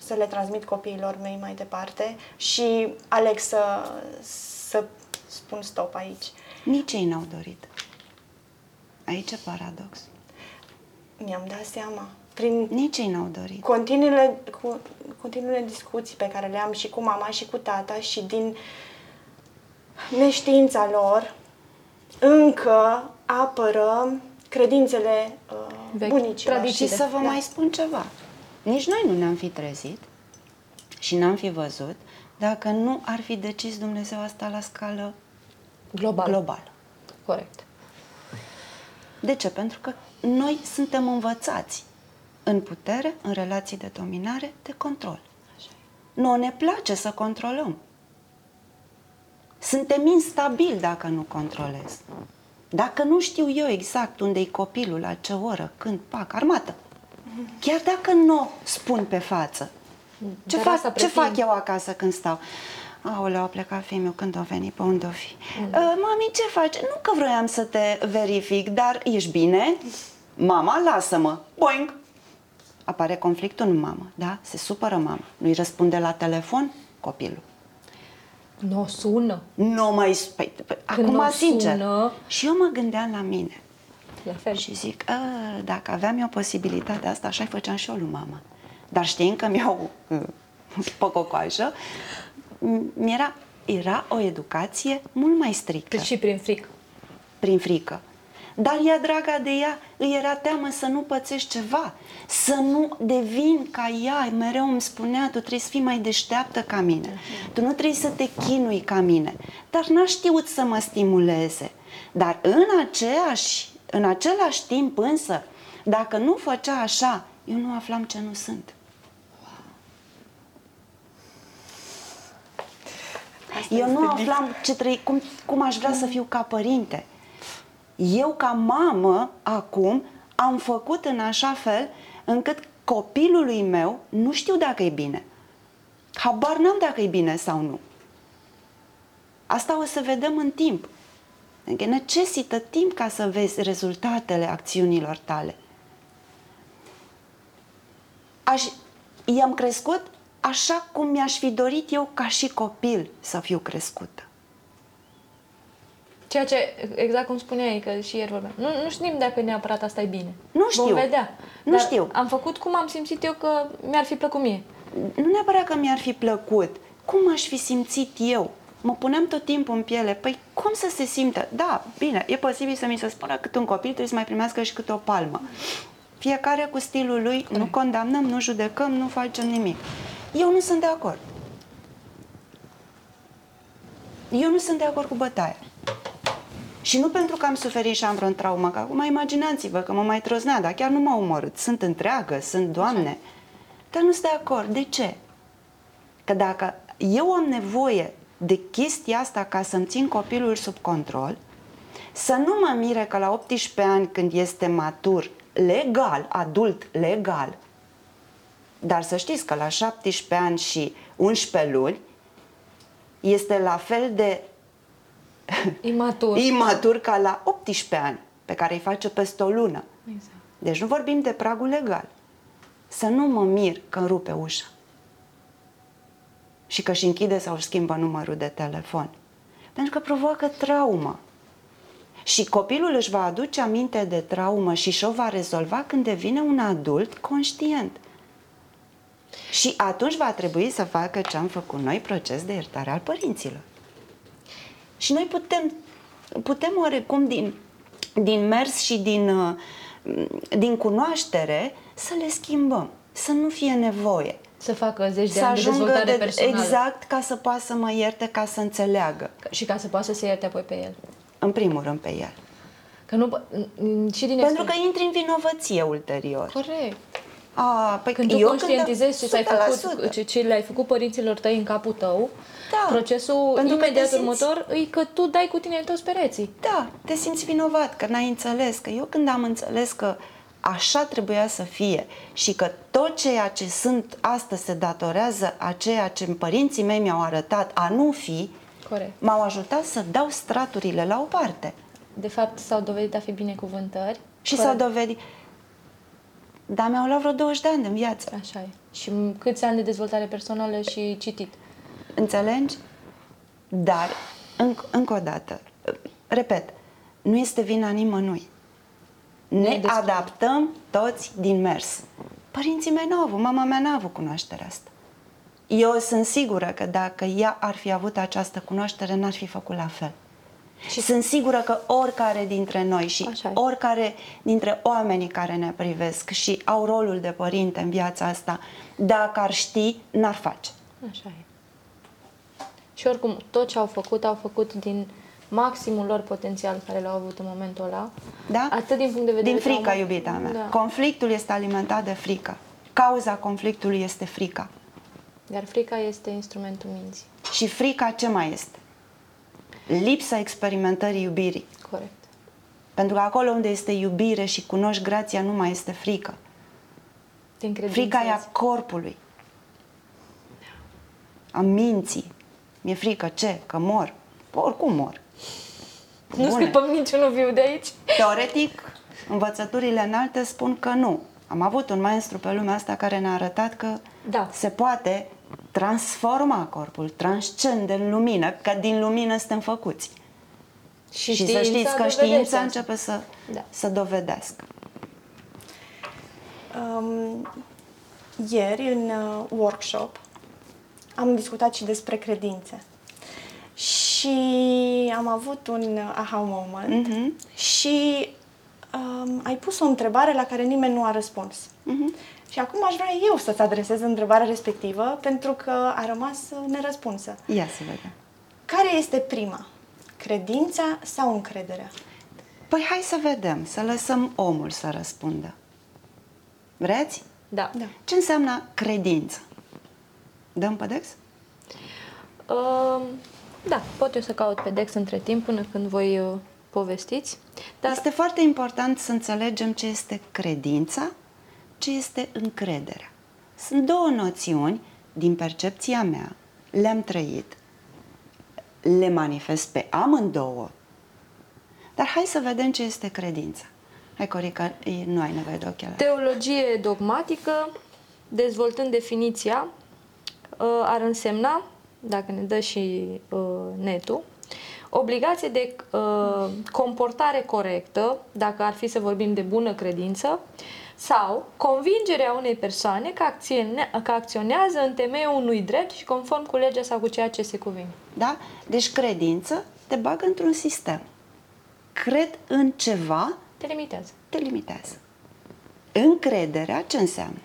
să le transmit copiilor mei mai departe și aleg să, să spun stop aici. Nici ei n-au dorit. Aici e paradox. Mi-am dat seama. Prin Nici ei n-au dorit. continuele, cu, continuele discuții pe care le am și cu mama și cu tata și din neștiința lor încă apără credințele uh, Vechi, bunicilor. tradiții. Și să vă Da. mai spun ceva. Nici noi nu ne-am fi trezit și n-am fi văzut dacă nu ar fi decis Dumnezeu asta la scală Global. globală. Corect. De ce? Pentru că noi suntem învățați în putere, în relații de dominare, de control. Așa e. Nu ne place să controlăm. Suntem instabili dacă nu controlez. Dacă nu știu eu exact unde e copilul, la ce oră, când, pac, armată. Chiar dacă nu o spun pe față. Ce, Dar asta fac, ce pretind. fac eu acasă când stau? Aoleu, a plecat fiul meu, când o veni, pe unde o fi? Uh, mami, ce faci? Nu că vroiam să te verific, dar ești bine? Mama, lasă-mă. Boing! Apare conflictul în mamă, da? Se supără mama. Nu-i răspunde la telefon copilul. Nu o sună. Nu mai... Păi, păi, Când acum, o sincer. sună- Și eu mă gândeam la mine. La fel. Și zic, "A, dacă aveam eu posibilitatea asta, așa-i făceam și eu lui mama. Dar știind că mi-au uh, păcocoajă, m- mi-era era o educație mult mai strictă, Cât și prin frică. prin frică. Dar ea, draga de ea, îi era teamă să nu pățești ceva, să nu devin ca ea. Mereu îmi spunea, tu trebuie să fii mai deșteaptă ca mine, tu nu trebuie să te chinui ca mine. Dar n-a știut să mă stimuleze. Dar în, aceeași, în același timp însă, dacă nu făcea așa, eu nu aflam ce nu sunt. Eu nu aflam ce trăi, cum, cum aș vrea să fiu ca părinte. Eu, ca mamă, acum, am făcut în așa fel încât copilului meu nu știu dacă e bine. Habar n-am dacă e bine sau nu. Asta o să vedem în timp. Adică necesită timp ca să vezi rezultatele acțiunilor tale. Aș, i-am crescut așa cum mi-aș fi dorit eu ca și copil să fiu crescută. Ceea ce, exact cum spuneai, că și ieri vorbeam, nu, nu știm dacă neapărat asta e bine. Nu știu. Vom vedea. Nu Dar știu. Am făcut cum am simțit eu că mi-ar fi plăcut mie. nu neapărat că mi-ar fi plăcut, cum aș fi simțit eu? Mă puneam tot timpul în piele, păi cum să se simtă? Da, bine, e posibil să mi se spună cât un copil trebuie să mai primească și câte o palmă. Fiecare cu stilul lui, nu condamnăm, nu judecăm, nu facem nimic. Eu nu sunt de acord. Eu nu sunt de acord cu bătaia. Și nu pentru că am suferit și am vreo traumă, că acum imaginați-vă că mă mai troznea, dar chiar nu m-a omorât. Sunt întreagă, sunt doamne. Dar nu sunt de acord. De ce? Că dacă eu am nevoie de chestia asta ca să-mi țin copilul sub control, să nu mă mire că la 18 ani, când este matur, legal, adult, legal, dar să știți că la 17 ani și 11 luni este la fel de Imatur. imatur ca la 18 ani, pe care îi face peste o lună. Exact. Deci nu vorbim de pragul legal. Să nu mă mir că îmi rupe ușa și că își închide sau își schimbă numărul de telefon. Pentru că provoacă traumă. Și copilul își va aduce aminte de traumă și și-o va rezolva când devine un adult conștient. Și atunci va trebui să facă ce am făcut noi, proces de iertare al părinților. Și noi putem, putem oarecum din, din mers și din, uh, din cunoaștere să le schimbăm, să nu fie nevoie. Să facă zeci de Să ani de ajungă dezvoltare de, personală. exact ca să poată să mă ierte, ca să înțeleagă. Și ca să poată să se ierte apoi pe el. În primul rând pe el. Că nu... po- n- Și din Pentru că experiență- intri în vinovăție ulterior. Corect. A, păi Când tu eu conștientizezi ce, ți-ai 100%. făcut, ce, ce le-ai făcut părinților tăi în capul tău, Da. procesul Pentru că te imediat simți- următor e că tu dai cu tine în toți pereții. Da, te simți vinovat că n-ai înțeles, că eu când am înțeles că așa trebuia să fie și că tot ceea ce sunt astăzi se datorează a ceea ce părinții mei mi-au arătat a nu fi, Corect. m-au ajutat să dau straturile la o parte. De fapt, s-au dovedit a fi binecuvântări. Și Corect. s-au dovedit. Dar mi-au luat vreo 20 de ani în viață. Așa e. Și m- câți ani de dezvoltare personală și citit. Înțelegi? Dar, înc- încă o dată, repet, nu este vina nimănui. E Ne despre- adaptăm toți din mers. Părinții mei n-au avut, mama mea n-a avut cunoașterea asta. Eu sunt sigură că dacă ea ar fi avut această cunoaștere, n-ar fi făcut la fel. Și sunt sigură că oricare dintre noi și Așa e. oricare dintre oamenii care ne privesc și au rolul de părinte în viața asta, dacă ar ști, n-ar face. Așa e. Și oricum, tot ce au făcut, au făcut din maximul lor potențial care l-au avut în momentul ăla. Da? Atât din punct de vedere Din frică, trauma- iubita mea. Da. Conflictul este alimentat de frică. Cauza conflictului este frica. Iar frica este instrumentul minții. Și frica ce mai este? Lipsa experimentării iubirii. Corect. Pentru că acolo unde este iubire și cunoști grația, nu mai este frică. Te încredințezi. Frica e a corpului, a minții. Mi-e frică ce? Că mor. Oricum mor. Nu Bune. scăpăm niciunul viu de aici. Teoretic, învățăturile înalte spun că nu. Am avut un maestru pe lumea asta care ne-a arătat că Da. se poate transforma corpul, transcende în lumină, că din lumină suntem făcuți. Și, și să știți că dovedește știința asta. începe să, Da. să dovedească. Um, ieri, în uh, workshop, am discutat și despre credințe. Și am avut un aha moment Mhm. și um, ai pus o întrebare la care nimeni nu a răspuns. Mhm. Și acum aș vrea eu să-ți adresez întrebarea respectivă pentru că a rămas uh, nerăspunsă. Ia să vedem. Care este prima? Credința sau încrederea? Păi hai să vedem, să lăsăm omul să răspundă. Vreți? Da. Da. Ce înseamnă credință? Dăm pe Dex? Uh, da, pot eu să caut pe Dex între timp până când voi uh, povestiți. Dar Este foarte important să înțelegem ce este credința, ce este încrederea. Sunt două noțiuni din percepția mea, le-am trăit, le manifest pe amândouă, dar hai să vedem ce este credința. Hai, Corica, e- nu ai nevoie de ochelari. Teologie dogmatică, dezvoltând definiția, uh, ar însemna, dacă ne dă și uh, netul, obligație de uh, comportare corectă, dacă ar fi să vorbim de bună credință, sau convingerea unei persoane că, acțione, că acționează în temeiul unui drept și conform cu legea sau cu ceea ce se cuvine. Da? Deci credință te bagă într-un sistem. Cred în ceva, Te limitează. te limitează. Încrederea ce înseamnă?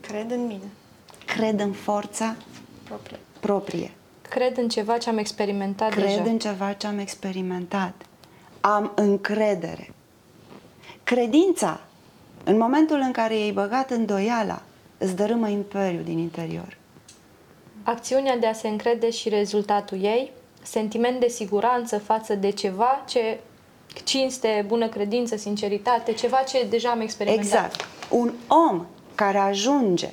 Cred în mine. Cred în forța Proprie. proprie. Cred în ceva ce am experimentat Cred deja. în ceva ce am experimentat. Am încredere. Credința, în momentul în care e băgat îndoiala, îți dărâmă imperiul din interior. Acțiunea de a se încrede și rezultatul ei, sentiment de siguranță față de ceva ce cinste, bună credință, sinceritate, ceva ce deja am experimentat. Exact. Un om care ajunge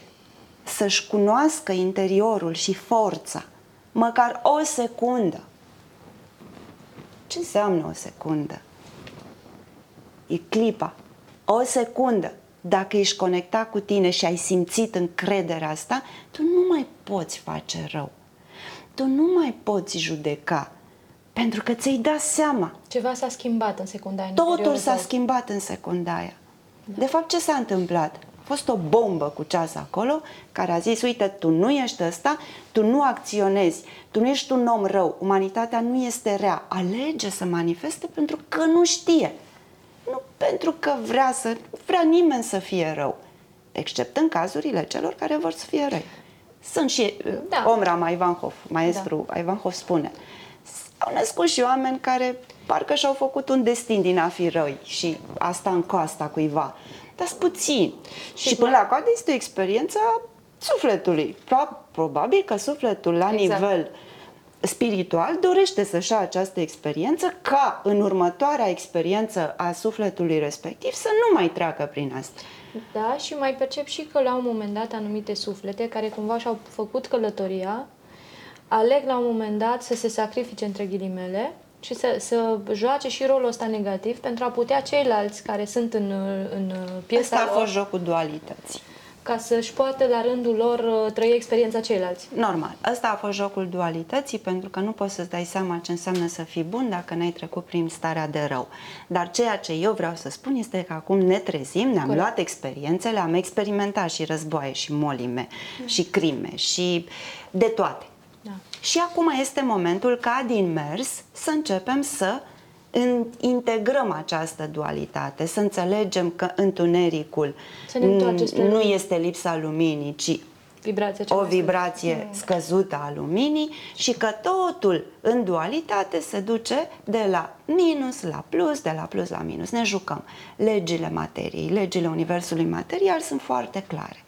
să-și cunoască interiorul și forța, măcar o secundă. Ce înseamnă o secundă? E clipa. O secundă. Dacă ești conectat cu tine și ai simțit încrederea asta, tu nu mai poți face rău. Tu nu mai poți judeca. Pentru că ți-ai dat seama Ceva s-a schimbat în secunda aia. în Totul interiorul s-a tău. schimbat în secunda aia. De fapt, ce s-a întâmplat? A fost o bombă cu ceas acolo care a zis, uite, tu nu ești ăsta, tu nu acționezi, tu nu ești un om rău, umanitatea nu este rea. Alege să manifeste pentru că nu știe. Nu pentru că vrea să, nu vrea nimeni să fie rău. Except în cazurile celor care vor să fie răi. Sunt și Da. da. Omram Ivanhof, maestru da. Ivanhof spune, au născut și oameni care parcă și-au făcut un destin din a fi răi și asta în coasta cuiva. Dar sunt puțini. Și, și până la coadă este o experiență a sufletului. Pro- Probabil că sufletul la Exact. exact. nivel spiritual dorește să-și ia această experiență ca în următoarea experiență a sufletului respectiv să nu mai treacă prin asta. Da, și mai percep și că la un moment dat anumite suflete care cumva și-au făcut călătoria, aleg la un moment dat să se sacrifice între ghilimele și să, să joace și rolul ăsta negativ pentru a putea ceilalți care sunt în, în piesa Asta a lor, fost jocul dualității. ca să-și poată la rândul lor uh, trăi experiența ceilalți. Normal. Ăsta a fost jocul dualității, pentru că nu poți să-ți dai seama ce înseamnă să fii bun dacă n-ai trecut prin starea de rău. Dar ceea ce eu vreau să spun este că acum ne trezim, ne-am Corect. luat experiențele, am experimentat și războaie, și molime, și crime, și de toate. Da. Și acum este momentul ca din mers să începem să în- integrăm această dualitate, să înțelegem că întunericul Să ne întoarce n- spre nu lumină. este lipsa luminii, ci Vibrația cea o mai sus. vibrație scăzută a luminii și că totul în dualitate se duce de la minus la plus, de la plus la minus. Ne jucăm. Legile materiei, legile universului material sunt foarte clare.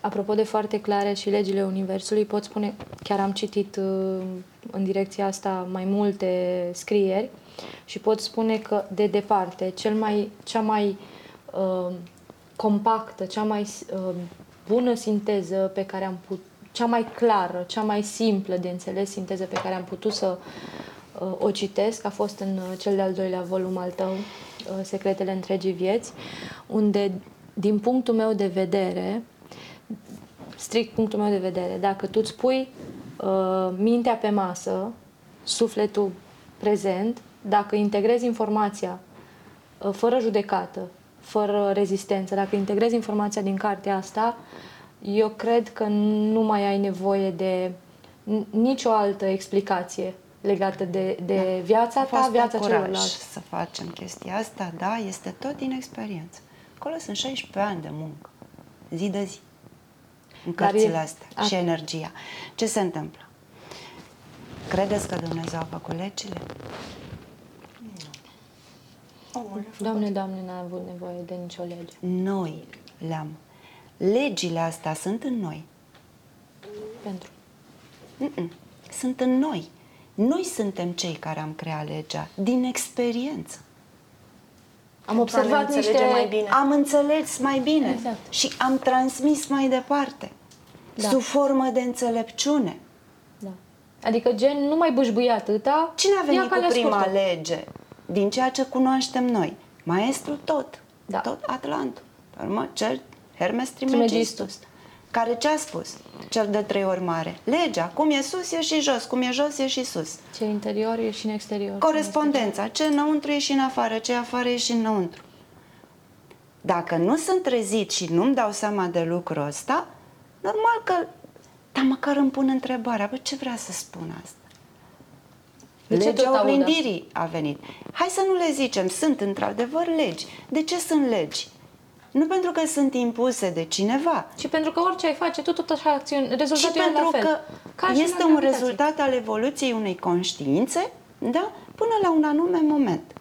Apropo de foarte clare și legile Universului, pot spune, chiar am citit uh, în direcția asta mai multe scrieri și pot spune că de departe cel mai, cea mai uh, compactă, cea mai uh, bună sinteză pe care am putut, cea mai clară, cea mai simplă de înțeles sinteză pe care am putut să uh, o citesc a fost în uh, cel de-al doilea volum al tău, uh, Secretele întregii vieți, unde, din punctul meu de vedere, strict punctul meu de vedere, dacă tu îți pui uh, mintea pe masă, sufletul prezent, dacă integrezi informația uh, fără judecată, fără rezistență, dacă integrezi informația din cartea asta, eu cred că nu mai ai nevoie de n- nicio altă explicație legată de, de viața A ta, fost viața un curaj celorlalți. să facem chestia asta, da, este tot din experiență. Acolo sunt 16 ani de muncă, zi de zi, în Dar e- cărțile astea a- și energia. Ce se întâmplă? Credeți că Dumnezeu a făcut legile? Omul a făcut. Doamne, Doamne, n-a avut nevoie de nicio lege. Noi le-am. Legile astea sunt în noi. Pentru. Mm-mm. Sunt în noi. Noi suntem cei care am creat legea din experiență. Am Pentru a ne observat înțelege niște... mai bine. Am înțeles mai bine Exact. și am transmis mai departe. Da. Sub formă de înțelepciune. Da. Adică gen, nu mai bâșbâi atâta. Cine a ia venit cu calea prima scurtă. lege? Din ceea ce cunoaștem noi. Maestru tot. Da. Tot Atlantul. Pe urmă, cel Hermes Trismegistus. Trismegistus. Care ce a spus? Cel de trei ori mare. Legea, cum e sus, e și jos. Cum e jos, e și sus. Ce interior e și în exterior. Corespondența. Ce înăuntru e și în afară, ce afară e și înăuntru. Dacă nu sunt trezit și nu-mi dau seama de lucrul ăsta, normal că, dar măcar îmi pun întrebarea, bă, ce vrea să spun asta? De ce tot Legea aud oglindirii a venit. Hai să nu le zicem, sunt într-adevăr legi. De ce sunt legi? Nu pentru că sunt impuse de cineva, Și pentru că orice ai face, tu tot așa acțiuni, ci rezultatul e pentru la fel. că Ca și este la un gravitație. rezultat al evoluției unei conștiințe, da? Până la un anume moment.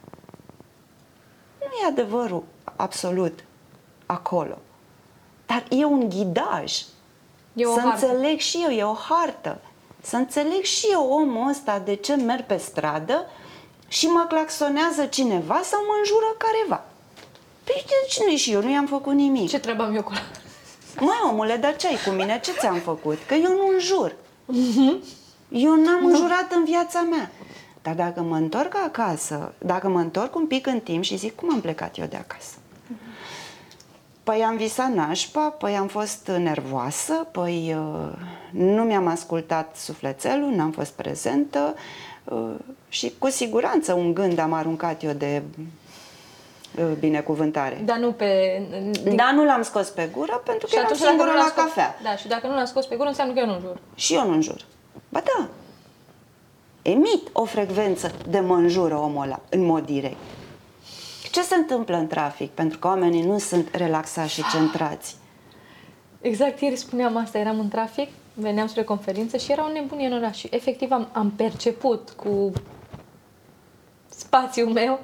Nu e adevărul absolut acolo. Dar e un ghidaj. E o să hartă. înțeleg și eu, e o hartă. Să înțeleg și eu omul ăsta de ce merg pe stradă și mă claxonează cineva sau mă înjură careva. Păi de cine și eu? Nu i-am făcut nimic. Ce treabă am eu cu ăla? Măi, omule, dar ce ai cu mine? Ce ți-am făcut? Că eu nu înjur. Eu n-am înjurat în viața mea. Dar dacă mă întorc acasă, dacă mă întorc un pic în timp și zic, cum am plecat eu de acasă? Păi am visat nașpa, păi am fost nervoasă, păi uh, nu mi-am ascultat sufletelul, n-am fost prezentă uh, și cu siguranță un gând am aruncat eu de uh, binecuvântare. Dar nu pe... Din... Dar nu l-am scos pe gură pentru că și eram atunci dacă singură nu la l-am scos, cafea. Da, și dacă nu l-am scos pe gură, înseamnă că eu nu jur. Și eu nu înjur. Ba da. Emit o frecvență de mă înjură omul ăla în mod direct. Ce se întâmplă în trafic? Pentru că oamenii nu sunt relaxați și centrați. Exact, ieri spuneam asta, eram în trafic, veneam spre conferință și era o nebunie în oraș și efectiv am, am perceput cu spațiul meu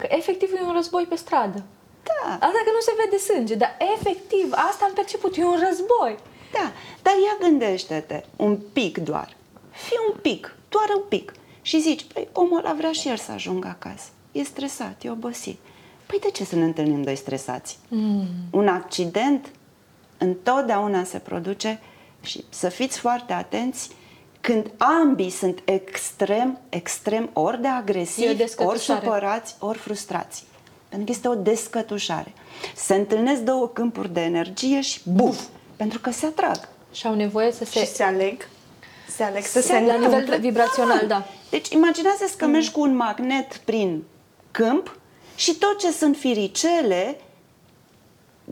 că efectiv e un război pe stradă. Da, Asta că nu se vede sânge, dar efectiv asta am perceput, e un război. da. Dar ia gândește-te un pic doar. Fii un pic, doar un pic. Și zici, păi omul ăla vrea și el să ajungă acasă. E stresat, e obosit. Păi de ce să ne întâlnim doi stresați? Mm. Un accident întotdeauna se produce și să fiți foarte atenți când ambii sunt extrem, extrem ori de E o agresivi, ori descătușare. supărați, ori frustrați. Pentru că este o descătușare. Se întâlnesc două câmpuri de energie și buf! Pentru că se atrag. Și au nevoie să se... Și se aleg. Se aleg să Se se, la întâmple. nivel vibrațional, da. Deci imaginează că mergi cu un magnet prin câmp și tot ce sunt firicele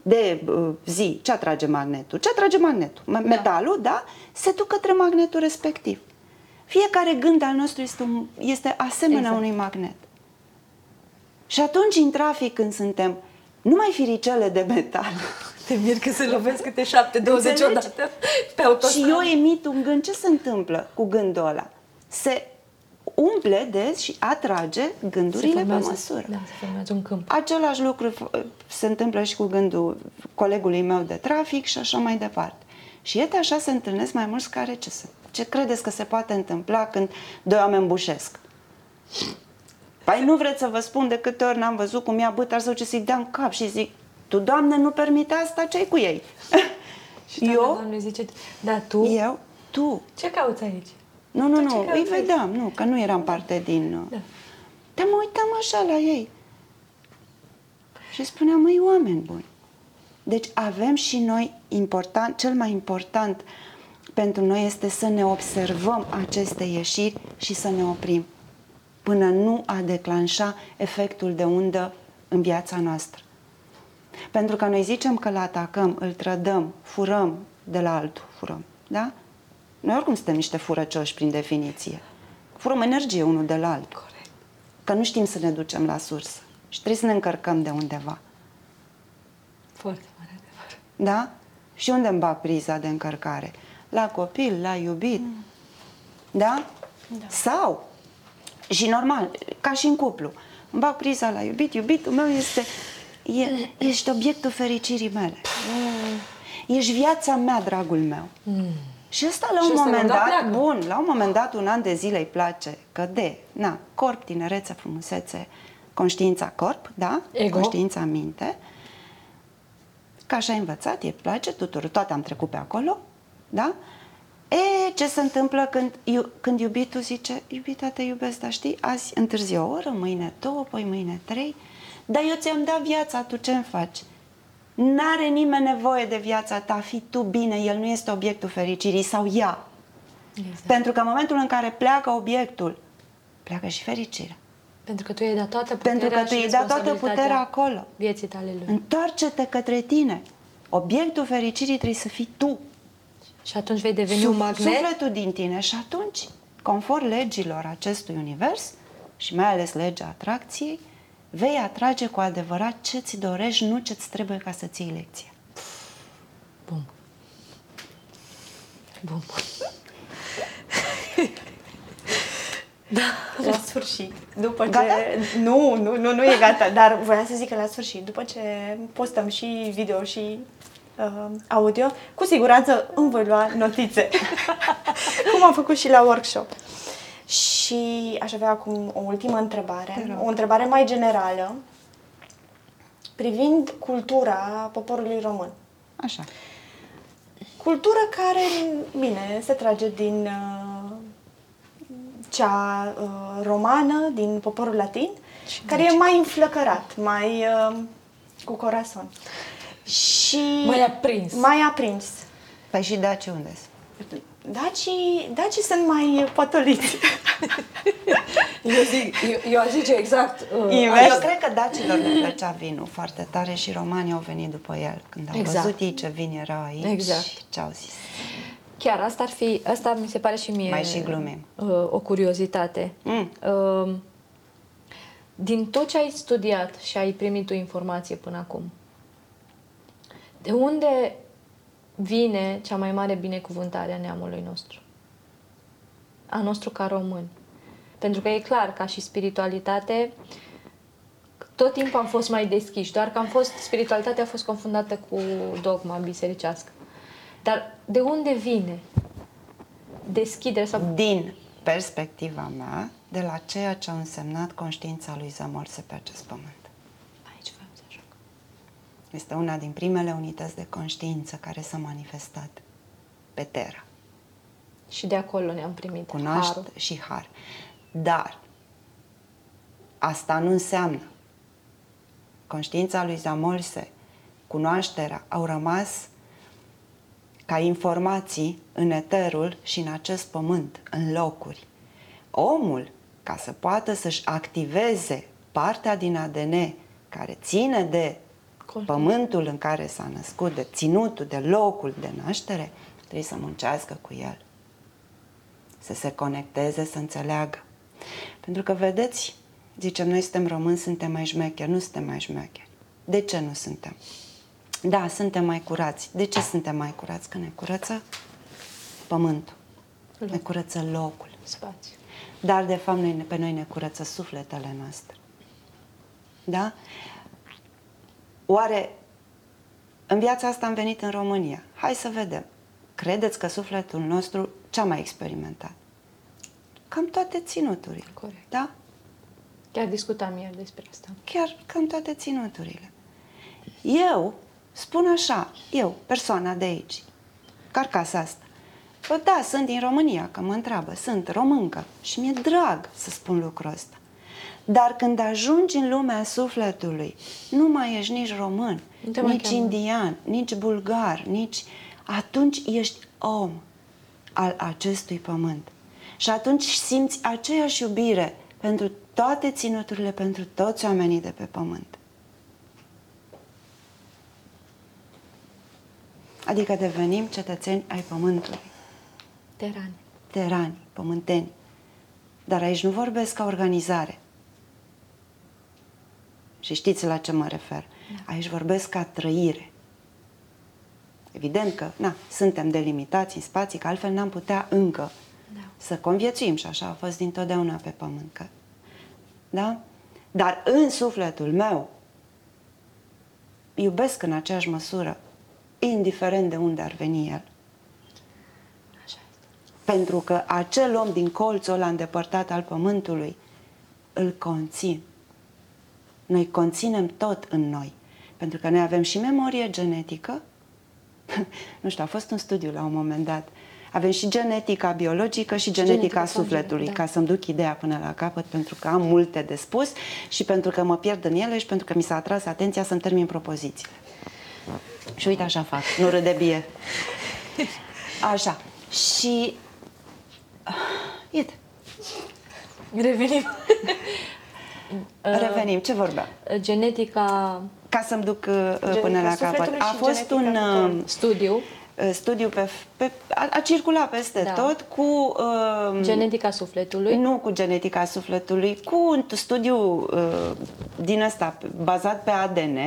de uh, zi, ce atrage magnetul? Ce atrage magnetul? Ma- Metalul, da? Se duc către magnetul respectiv. Fiecare gând al nostru este, un, este asemenea Exact. unui magnet. Și atunci, în trafic, când suntem numai firicele de metal Te mir că se lovesc câte 7, 20 Înțelegi? odată pe și autostradă. eu emit un gând, ce se întâmplă cu gândul ăla? Se umple de și atrage gândurile pe formează- măsură. Da, se formează un câmp. Același lucru f- se întâmplă și cu gândul colegului meu de trafic și așa mai departe. Și iată așa se întâlnesc mai mulți care ce, se, ce credeți că se poate întâmpla când doi oameni bușesc? Păi nu vreți să vă spun de câte ori n-am văzut cum ia bătar sau ce să-i dea în cap și zic, tu, Doamne, nu permite asta, ce cu ei? Și tata, eu, Doamne, zice, da, tu? eu, tu. Ce cauți aici? Nu, nu, Tu ce nu, cauți îi aici? vedeam, nu, că nu eram parte din... uh, Da. Dar mă uitam așa la ei. Și spuneam, măi, oameni buni. Deci avem și noi important, cel mai important pentru noi este să ne observăm aceste ieșiri și să ne oprim până nu a declanșa efectul de undă în viața noastră. Pentru că noi zicem că îl atacăm, îl trădăm, furăm de la altul, furăm, da? Noi oricum suntem niște furăcioși prin definiție. Furăm energie unul de la altul. Corect. Că nu știm să ne ducem la sursă și trebuie să ne încărcăm de undeva. Foarte mare adevăr. Da? Și unde îmi bag priza de încărcare? La copil, la iubit. Da? da? Sau, și normal, ca și în cuplu, îmi bag priza la iubit, iubitul meu este, e, ești obiectul fericirii mele. Ești viața mea, dragul meu. Și asta la Și un ăsta moment la un dat dat, pleacă. bun, la un moment dat, un an de zile îi place că de, na, corp, tinerețe, frumusețe, conștiința corp, da? Ego. Conștiința minte. Că așa ai învățat, e place tuturor, toate am trecut pe acolo, da? E, ce se întâmplă când, iu, când iubitul zice, iubita, te iubesc, dar știi, azi întârzi o oră, mâine două, păi mâine trei, dar eu ți-am dat viața, tu ce-mi faci? N-are nimeni nevoie de viața ta, fi tu bine, el nu este obiectul fericirii sau ea. Exact. Pentru că în momentul în care pleacă obiectul, pleacă și fericirea. Pentru că tu i-ai dat toată puterea Pentru că tu și i-ai dat toată responsabilitatea puterea acolo. Vieții tale lui. Întoarce-te către tine. Obiectul fericirii trebuie să fii tu. Și atunci vei deveni un Suf- magnet. Sufletul din tine și atunci, conform legilor acestui univers și mai ales legea atracției, vei atrage cu adevărat ce ți dorești, nu ce ți trebuie ca să ții lecție. Bum. Bum. La sfârșit, după ce... Gata? Nu, nu, nu, nu e gata, dar voiam să zic că la sfârșit, după ce postăm și video și uh, audio, cu siguranță îmi voi lua notițe, cum am făcut și la workshop. Și aș avea acum o ultimă întrebare, o întrebare mai generală, privind cultura poporului român. Așa. Cultură care, bine, se trage din uh, cea uh, romană, din poporul latin, care e mai înflăcărat, mai uh, cu corazon. Și Mai aprins. Mai aprins. Păi și daci unde Dacii, dacii sunt mai potoliți. Eu, zic, eu, eu aș zice exact. Uh, Invers. Eu cred că dacilor le plăcea vinul foarte tare și romanii au venit după el. Când au Exact. văzut ei ce vin era aici, Exact. ce au zis. Chiar asta ar fi, asta mi se pare și mie Mai și glumim. uh, o curiozitate. Mm. Uh, din tot ce ai studiat și ai primit tu informație până acum, de unde vine cea mai mare binecuvântare a neamului nostru? A nostru ca români. Pentru că e clar, ca și spiritualitate, tot timpul am fost mai deschiși, doar că am fost, spiritualitatea a fost confundată cu dogma bisericească. Dar de unde vine deschidere sau Din perspectiva mea, de la ceea ce a însemnat conștiința lui Zamorse pe acest pământ. aici vreau să ajung. Este una din primele unități de conștiință care s-a manifestat pe Terra. Și de acolo ne-am primit Cunoaște harul. și har. Dar asta nu înseamnă conștiința lui Zamolse, cunoașterea, au rămas ca informații în eterul și în acest pământ, în locuri. Omul, ca să poată să-și activeze partea din ADN care ține de pământul în care s-a născut, de ținutul, de locul de naștere, trebuie să muncească cu el. Să se conecteze, să înțeleagă. Pentru că, vedeți, zicem, noi suntem români, suntem mai șmecheri, nu suntem mai șmecheri. De ce nu suntem? Da, suntem mai curați. De ce suntem mai curați? Că ne curăță pământul. Loc. Ne curăță locul. Spațiu. Dar, de fapt, noi, pe noi ne curăță sufletele noastre. Da? Oare în viața asta am venit în România. Hai să vedem. Credeți că sufletul nostru ce-a mai experimentat? Cam toate ținuturile. Corect. Da? Chiar discutam ieri despre asta. Chiar cam toate ținuturile. Eu spun așa, eu, persoana de aici, carcasa asta, Bă, da, sunt din România, că mă întreabă, sunt româncă și mi-e drag să spun lucrul ăsta. Dar când ajungi în lumea sufletului, nu mai ești nici român, nici indian, nici bulgar, nici... Atunci ești om al acestui pământ. Și atunci simți aceeași iubire pentru toate ținuturile, pentru toți oamenii de pe pământ. Adică devenim cetățeni ai pământului. Terani. Terani, pământeni. Dar aici nu vorbesc ca organizare. Și știți la ce mă refer. Da. Aici vorbesc ca trăire. Evident că, na, suntem delimitați în spații, că altfel n-am putea încă da. să conviețuim și așa a fost dintotdeauna pe pământ. Că, da? Dar în sufletul meu iubesc în aceeași măsură, indiferent de unde ar veni el. Așa este. Pentru că acel om din colțul ăla îndepărtat al pământului îl conțin. Noi conținem tot în noi. Pentru că noi avem și memorie genetică. nu știu, a fost un studiu la un moment dat. Avem și genetica biologică și genetica, genetica sufletului, da. ca să-mi duc ideea până la capăt, pentru că am multe de spus și pentru că mă pierd în ele și pentru că mi s-a atras atenția să-mi termin propozițiile. Și uite așa fac, nu râde bie. Așa. Și... Iată. Revenim. Revenim. Ce vorbeam? Genetica... Ca să-mi duc genetica uh, până la capăt. A fost un uh, studiu uh, studiu pe, pe a, a circulat peste da. tot cu uh, genetica sufletului. Nu cu genetica sufletului, cu un studiu uh, din ăsta bazat pe ADN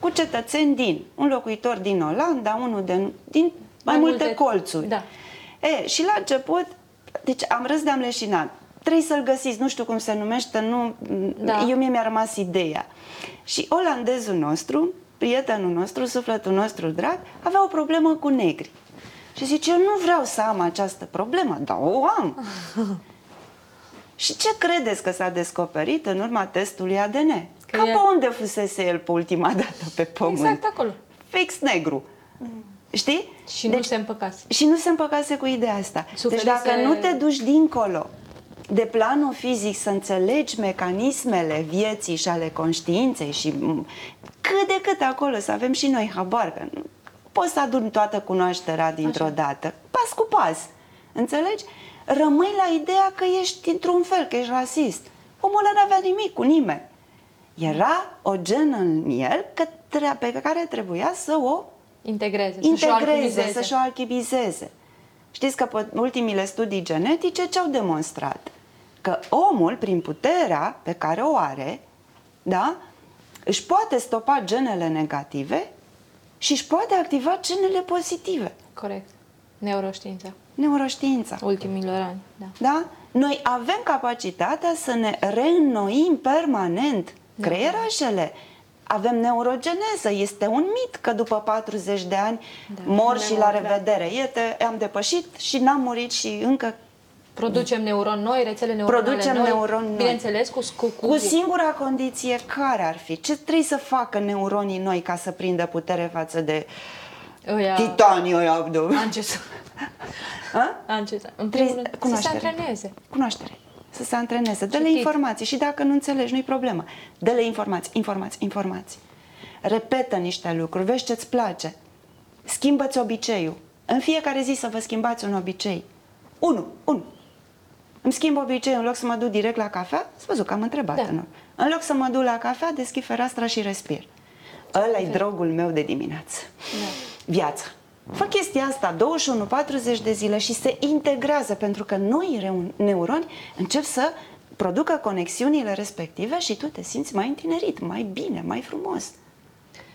cu cetățeni din un locuitor din Olanda, unul de, din mai, mai multe, multe colțuri. Da. E, și la început, deci am râs de-am leșinat trebuie să-l găsiți, nu știu cum se numește, nu, da. eu mie mi-a rămas ideea. Și olandezul nostru, prietenul nostru, sufletul nostru drag, avea o problemă cu negri. Și zice, eu nu vreau să am această problemă, dar o am. și ce credeți că s-a descoperit în urma testului ADN? Că Ca e... pe unde fusese el pe ultima dată pe pământ? Exact acolo. Fix negru. Mm. Știi? Și deci, nu se împăcase. Și nu se împăcase cu ideea asta. Suferi deci dacă se... nu te duci dincolo de planul fizic să înțelegi mecanismele vieții și ale conștiinței și cât de cât acolo să avem și noi habar, că nu poți să aduni toată cunoașterea dintr-o Așa. dată, pas cu pas, înțelegi? Rămâi la ideea că ești într-un fel, că ești rasist. Omul ăla n-avea nimic cu nimeni. Era o genă în el pe care trebuia să o integreze, integreze să-și o alchimizeze. Știți că ultimile studii genetice ce au demonstrat? că omul, prin puterea pe care o are, da, își poate stopa genele negative și își poate activa genele pozitive. Corect. Neuroștiința. Neuroștiința. Ultimilor ani, da. Da? Noi avem capacitatea să ne reînnoim permanent da. Creierașele. Avem neurogeneză. Este un mit că după 40 de ani da. mor și la revedere. Iată, am depășit și n-am murit și încă Producem neuroni noi, rețele neuronale Producem noi, neuroni noi. Bineînțeles, cu, cu, cu... Cu singura condiție care ar fi? Ce trebuie să facă neuronii noi ca să prindă putere față de Oia... titanii ăia abdo? Ances. Ances. În primul rând, cunoaștere. să se antreneze. Cunoaștere. Să se antreneze. Dă-le Citit. informații și dacă nu înțelegi, nu-i problemă. Dă-le informații, informații, informații. Repetă niște lucruri, vezi ce-ți place. Schimbă-ți obiceiul. În fiecare zi să vă schimbați un obicei. Unu, unu. Îmi schimb obiceiul, în loc să mă duc direct la cafea, să văzut că am întrebat. Da. Nu? În loc să mă duc la cafea, deschid fereastra și respir. Ăla e drogul meu de dimineață. Da. Viața. Fă chestia asta 21-40 de zile și se integrează pentru că noi reu- neuroni încep să producă conexiunile respective și tu te simți mai întinerit, mai bine, mai frumos,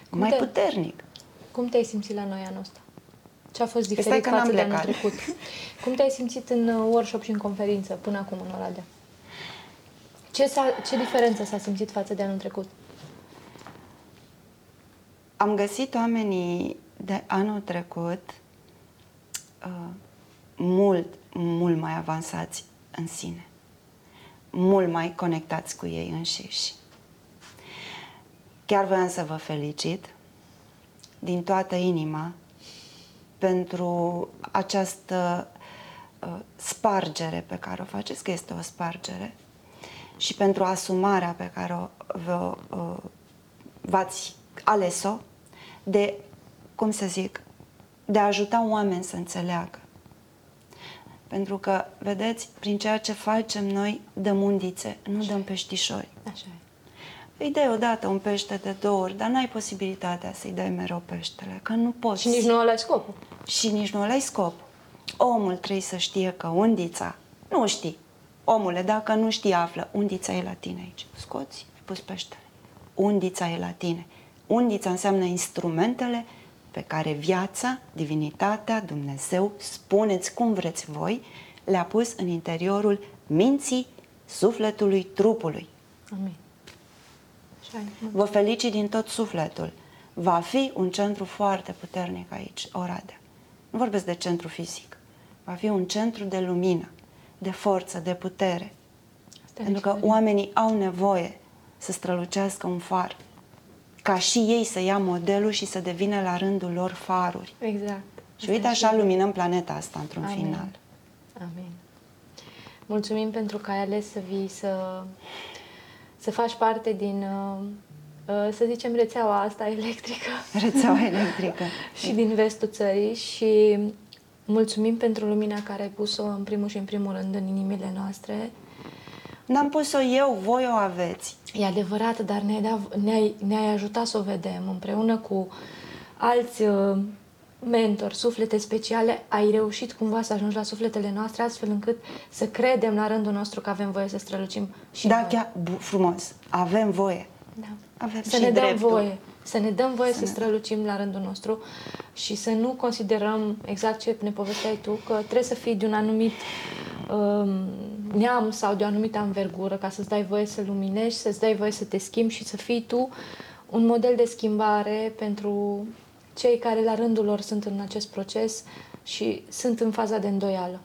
Cum mai te- puternic. Cum te-ai simțit la noi anul ăsta? Ce a fost Stai diferit că n-am față de anul plecat. trecut? Cum te-ai simțit în uh, workshop și în conferință până acum în Oradea? Ce, s-a, ce diferență s-a simțit față de anul trecut? Am găsit oamenii de anul trecut uh, mult, mult mai avansați în sine, mult mai conectați cu ei înșiși. Chiar voiam să vă felicit din toată inima pentru această uh, spargere pe care o faceți, că este o spargere, și pentru asumarea pe care o, vă, uh, v-ați ales-o de, cum să zic, de a ajuta oameni să înțeleagă. Pentru că, vedeți, prin ceea ce facem noi, dăm undițe, nu dăm peștișori. Așa e. Îi dai odată un pește de două ori, dar n-ai posibilitatea să-i dai mereu peștele, că nu poți. Și nici nu ăla scopul. Și nici nu ăla scop. Omul trebuie să știe că undița, nu știi, omule, dacă nu știi, află, undița e la tine aici. Scoți, ai pus peștele. Undița e la tine. Undița înseamnă instrumentele pe care viața, divinitatea, Dumnezeu, spuneți cum vreți voi, le-a pus în interiorul minții, sufletului, trupului. Amin. Așa e. Vă felicit din tot sufletul. Va fi un centru foarte puternic aici, Oradea. Nu vorbesc de centru fizic. Va fi un centru de lumină, de forță, de putere. Asta e Pentru că excelent. oamenii au nevoie să strălucească un far. Ca și ei să ia modelul și să devină la rândul lor faruri. Exact. Și uite așa luminăm planeta asta într-un Amin. final. Amin. Mulțumim pentru că ai ales să vii să, să faci parte din, uh, uh, să zicem, rețeaua asta electrică Rețeaua electrică. și din vestul țării și mulțumim pentru lumina care ai pus-o în primul și în primul rând în inimile noastre. N-am pus-o eu, voi o aveți. E adevărat, dar ne-ai, dat, ne-ai, ne-ai ajutat să o vedem împreună cu alți uh, mentori, suflete speciale, ai reușit cumva să ajungi la sufletele noastre astfel încât să credem la rândul nostru că avem voie să strălucim și da, noi. chiar bu- frumos. Avem voie. Da. Avem să și ne dăm dreptul. voie. Să ne dăm voie să, ne- strălucim la rândul nostru și să nu considerăm exact ce ne povesteai tu, că trebuie să fii de un anumit um, neam sau de o anumită învergură ca să-ți dai voie să luminești, să-ți dai voie să te schimbi și să fii tu un model de schimbare pentru cei care la rândul lor sunt în acest proces și sunt în faza de îndoială.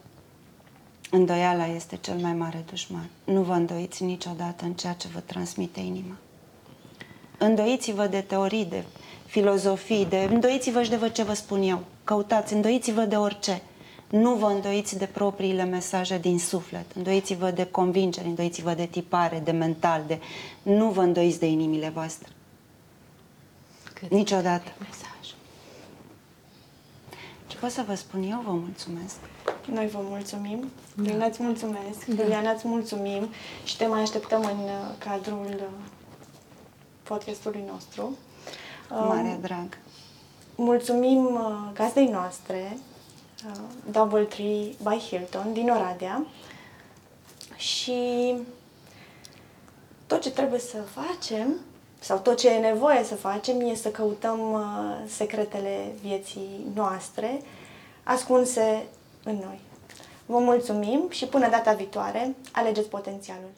Îndoiala este cel mai mare dușman. Nu vă îndoiți niciodată în ceea ce vă transmite inima. Îndoiți-vă de teorii, de filozofii, de... îndoiți-vă și de vă ce vă spun eu. Căutați, îndoiți-vă de orice. Nu vă îndoiți de propriile mesaje din suflet. Îndoiți-vă de convingeri, îndoiți-vă de tipare, de mental, de... Nu vă îndoiți de inimile voastre. Cât Niciodată. mesaj. Ce pot să vă spun eu? Vă mulțumesc. Noi vă mulțumim. Da. Bine îți mulțumesc. Da. Da. Iuliana, îți mulțumim și te mai așteptăm în uh, cadrul uh, podcastului nostru. Cu mare drag. Mulțumim uh, gazdei noastre, uh, Double Tree by Hilton, din Oradea. Și tot ce trebuie să facem, sau tot ce e nevoie să facem, e să căutăm uh, secretele vieții noastre, ascunse în noi. Vă mulțumim și până data viitoare, alegeți potențialul.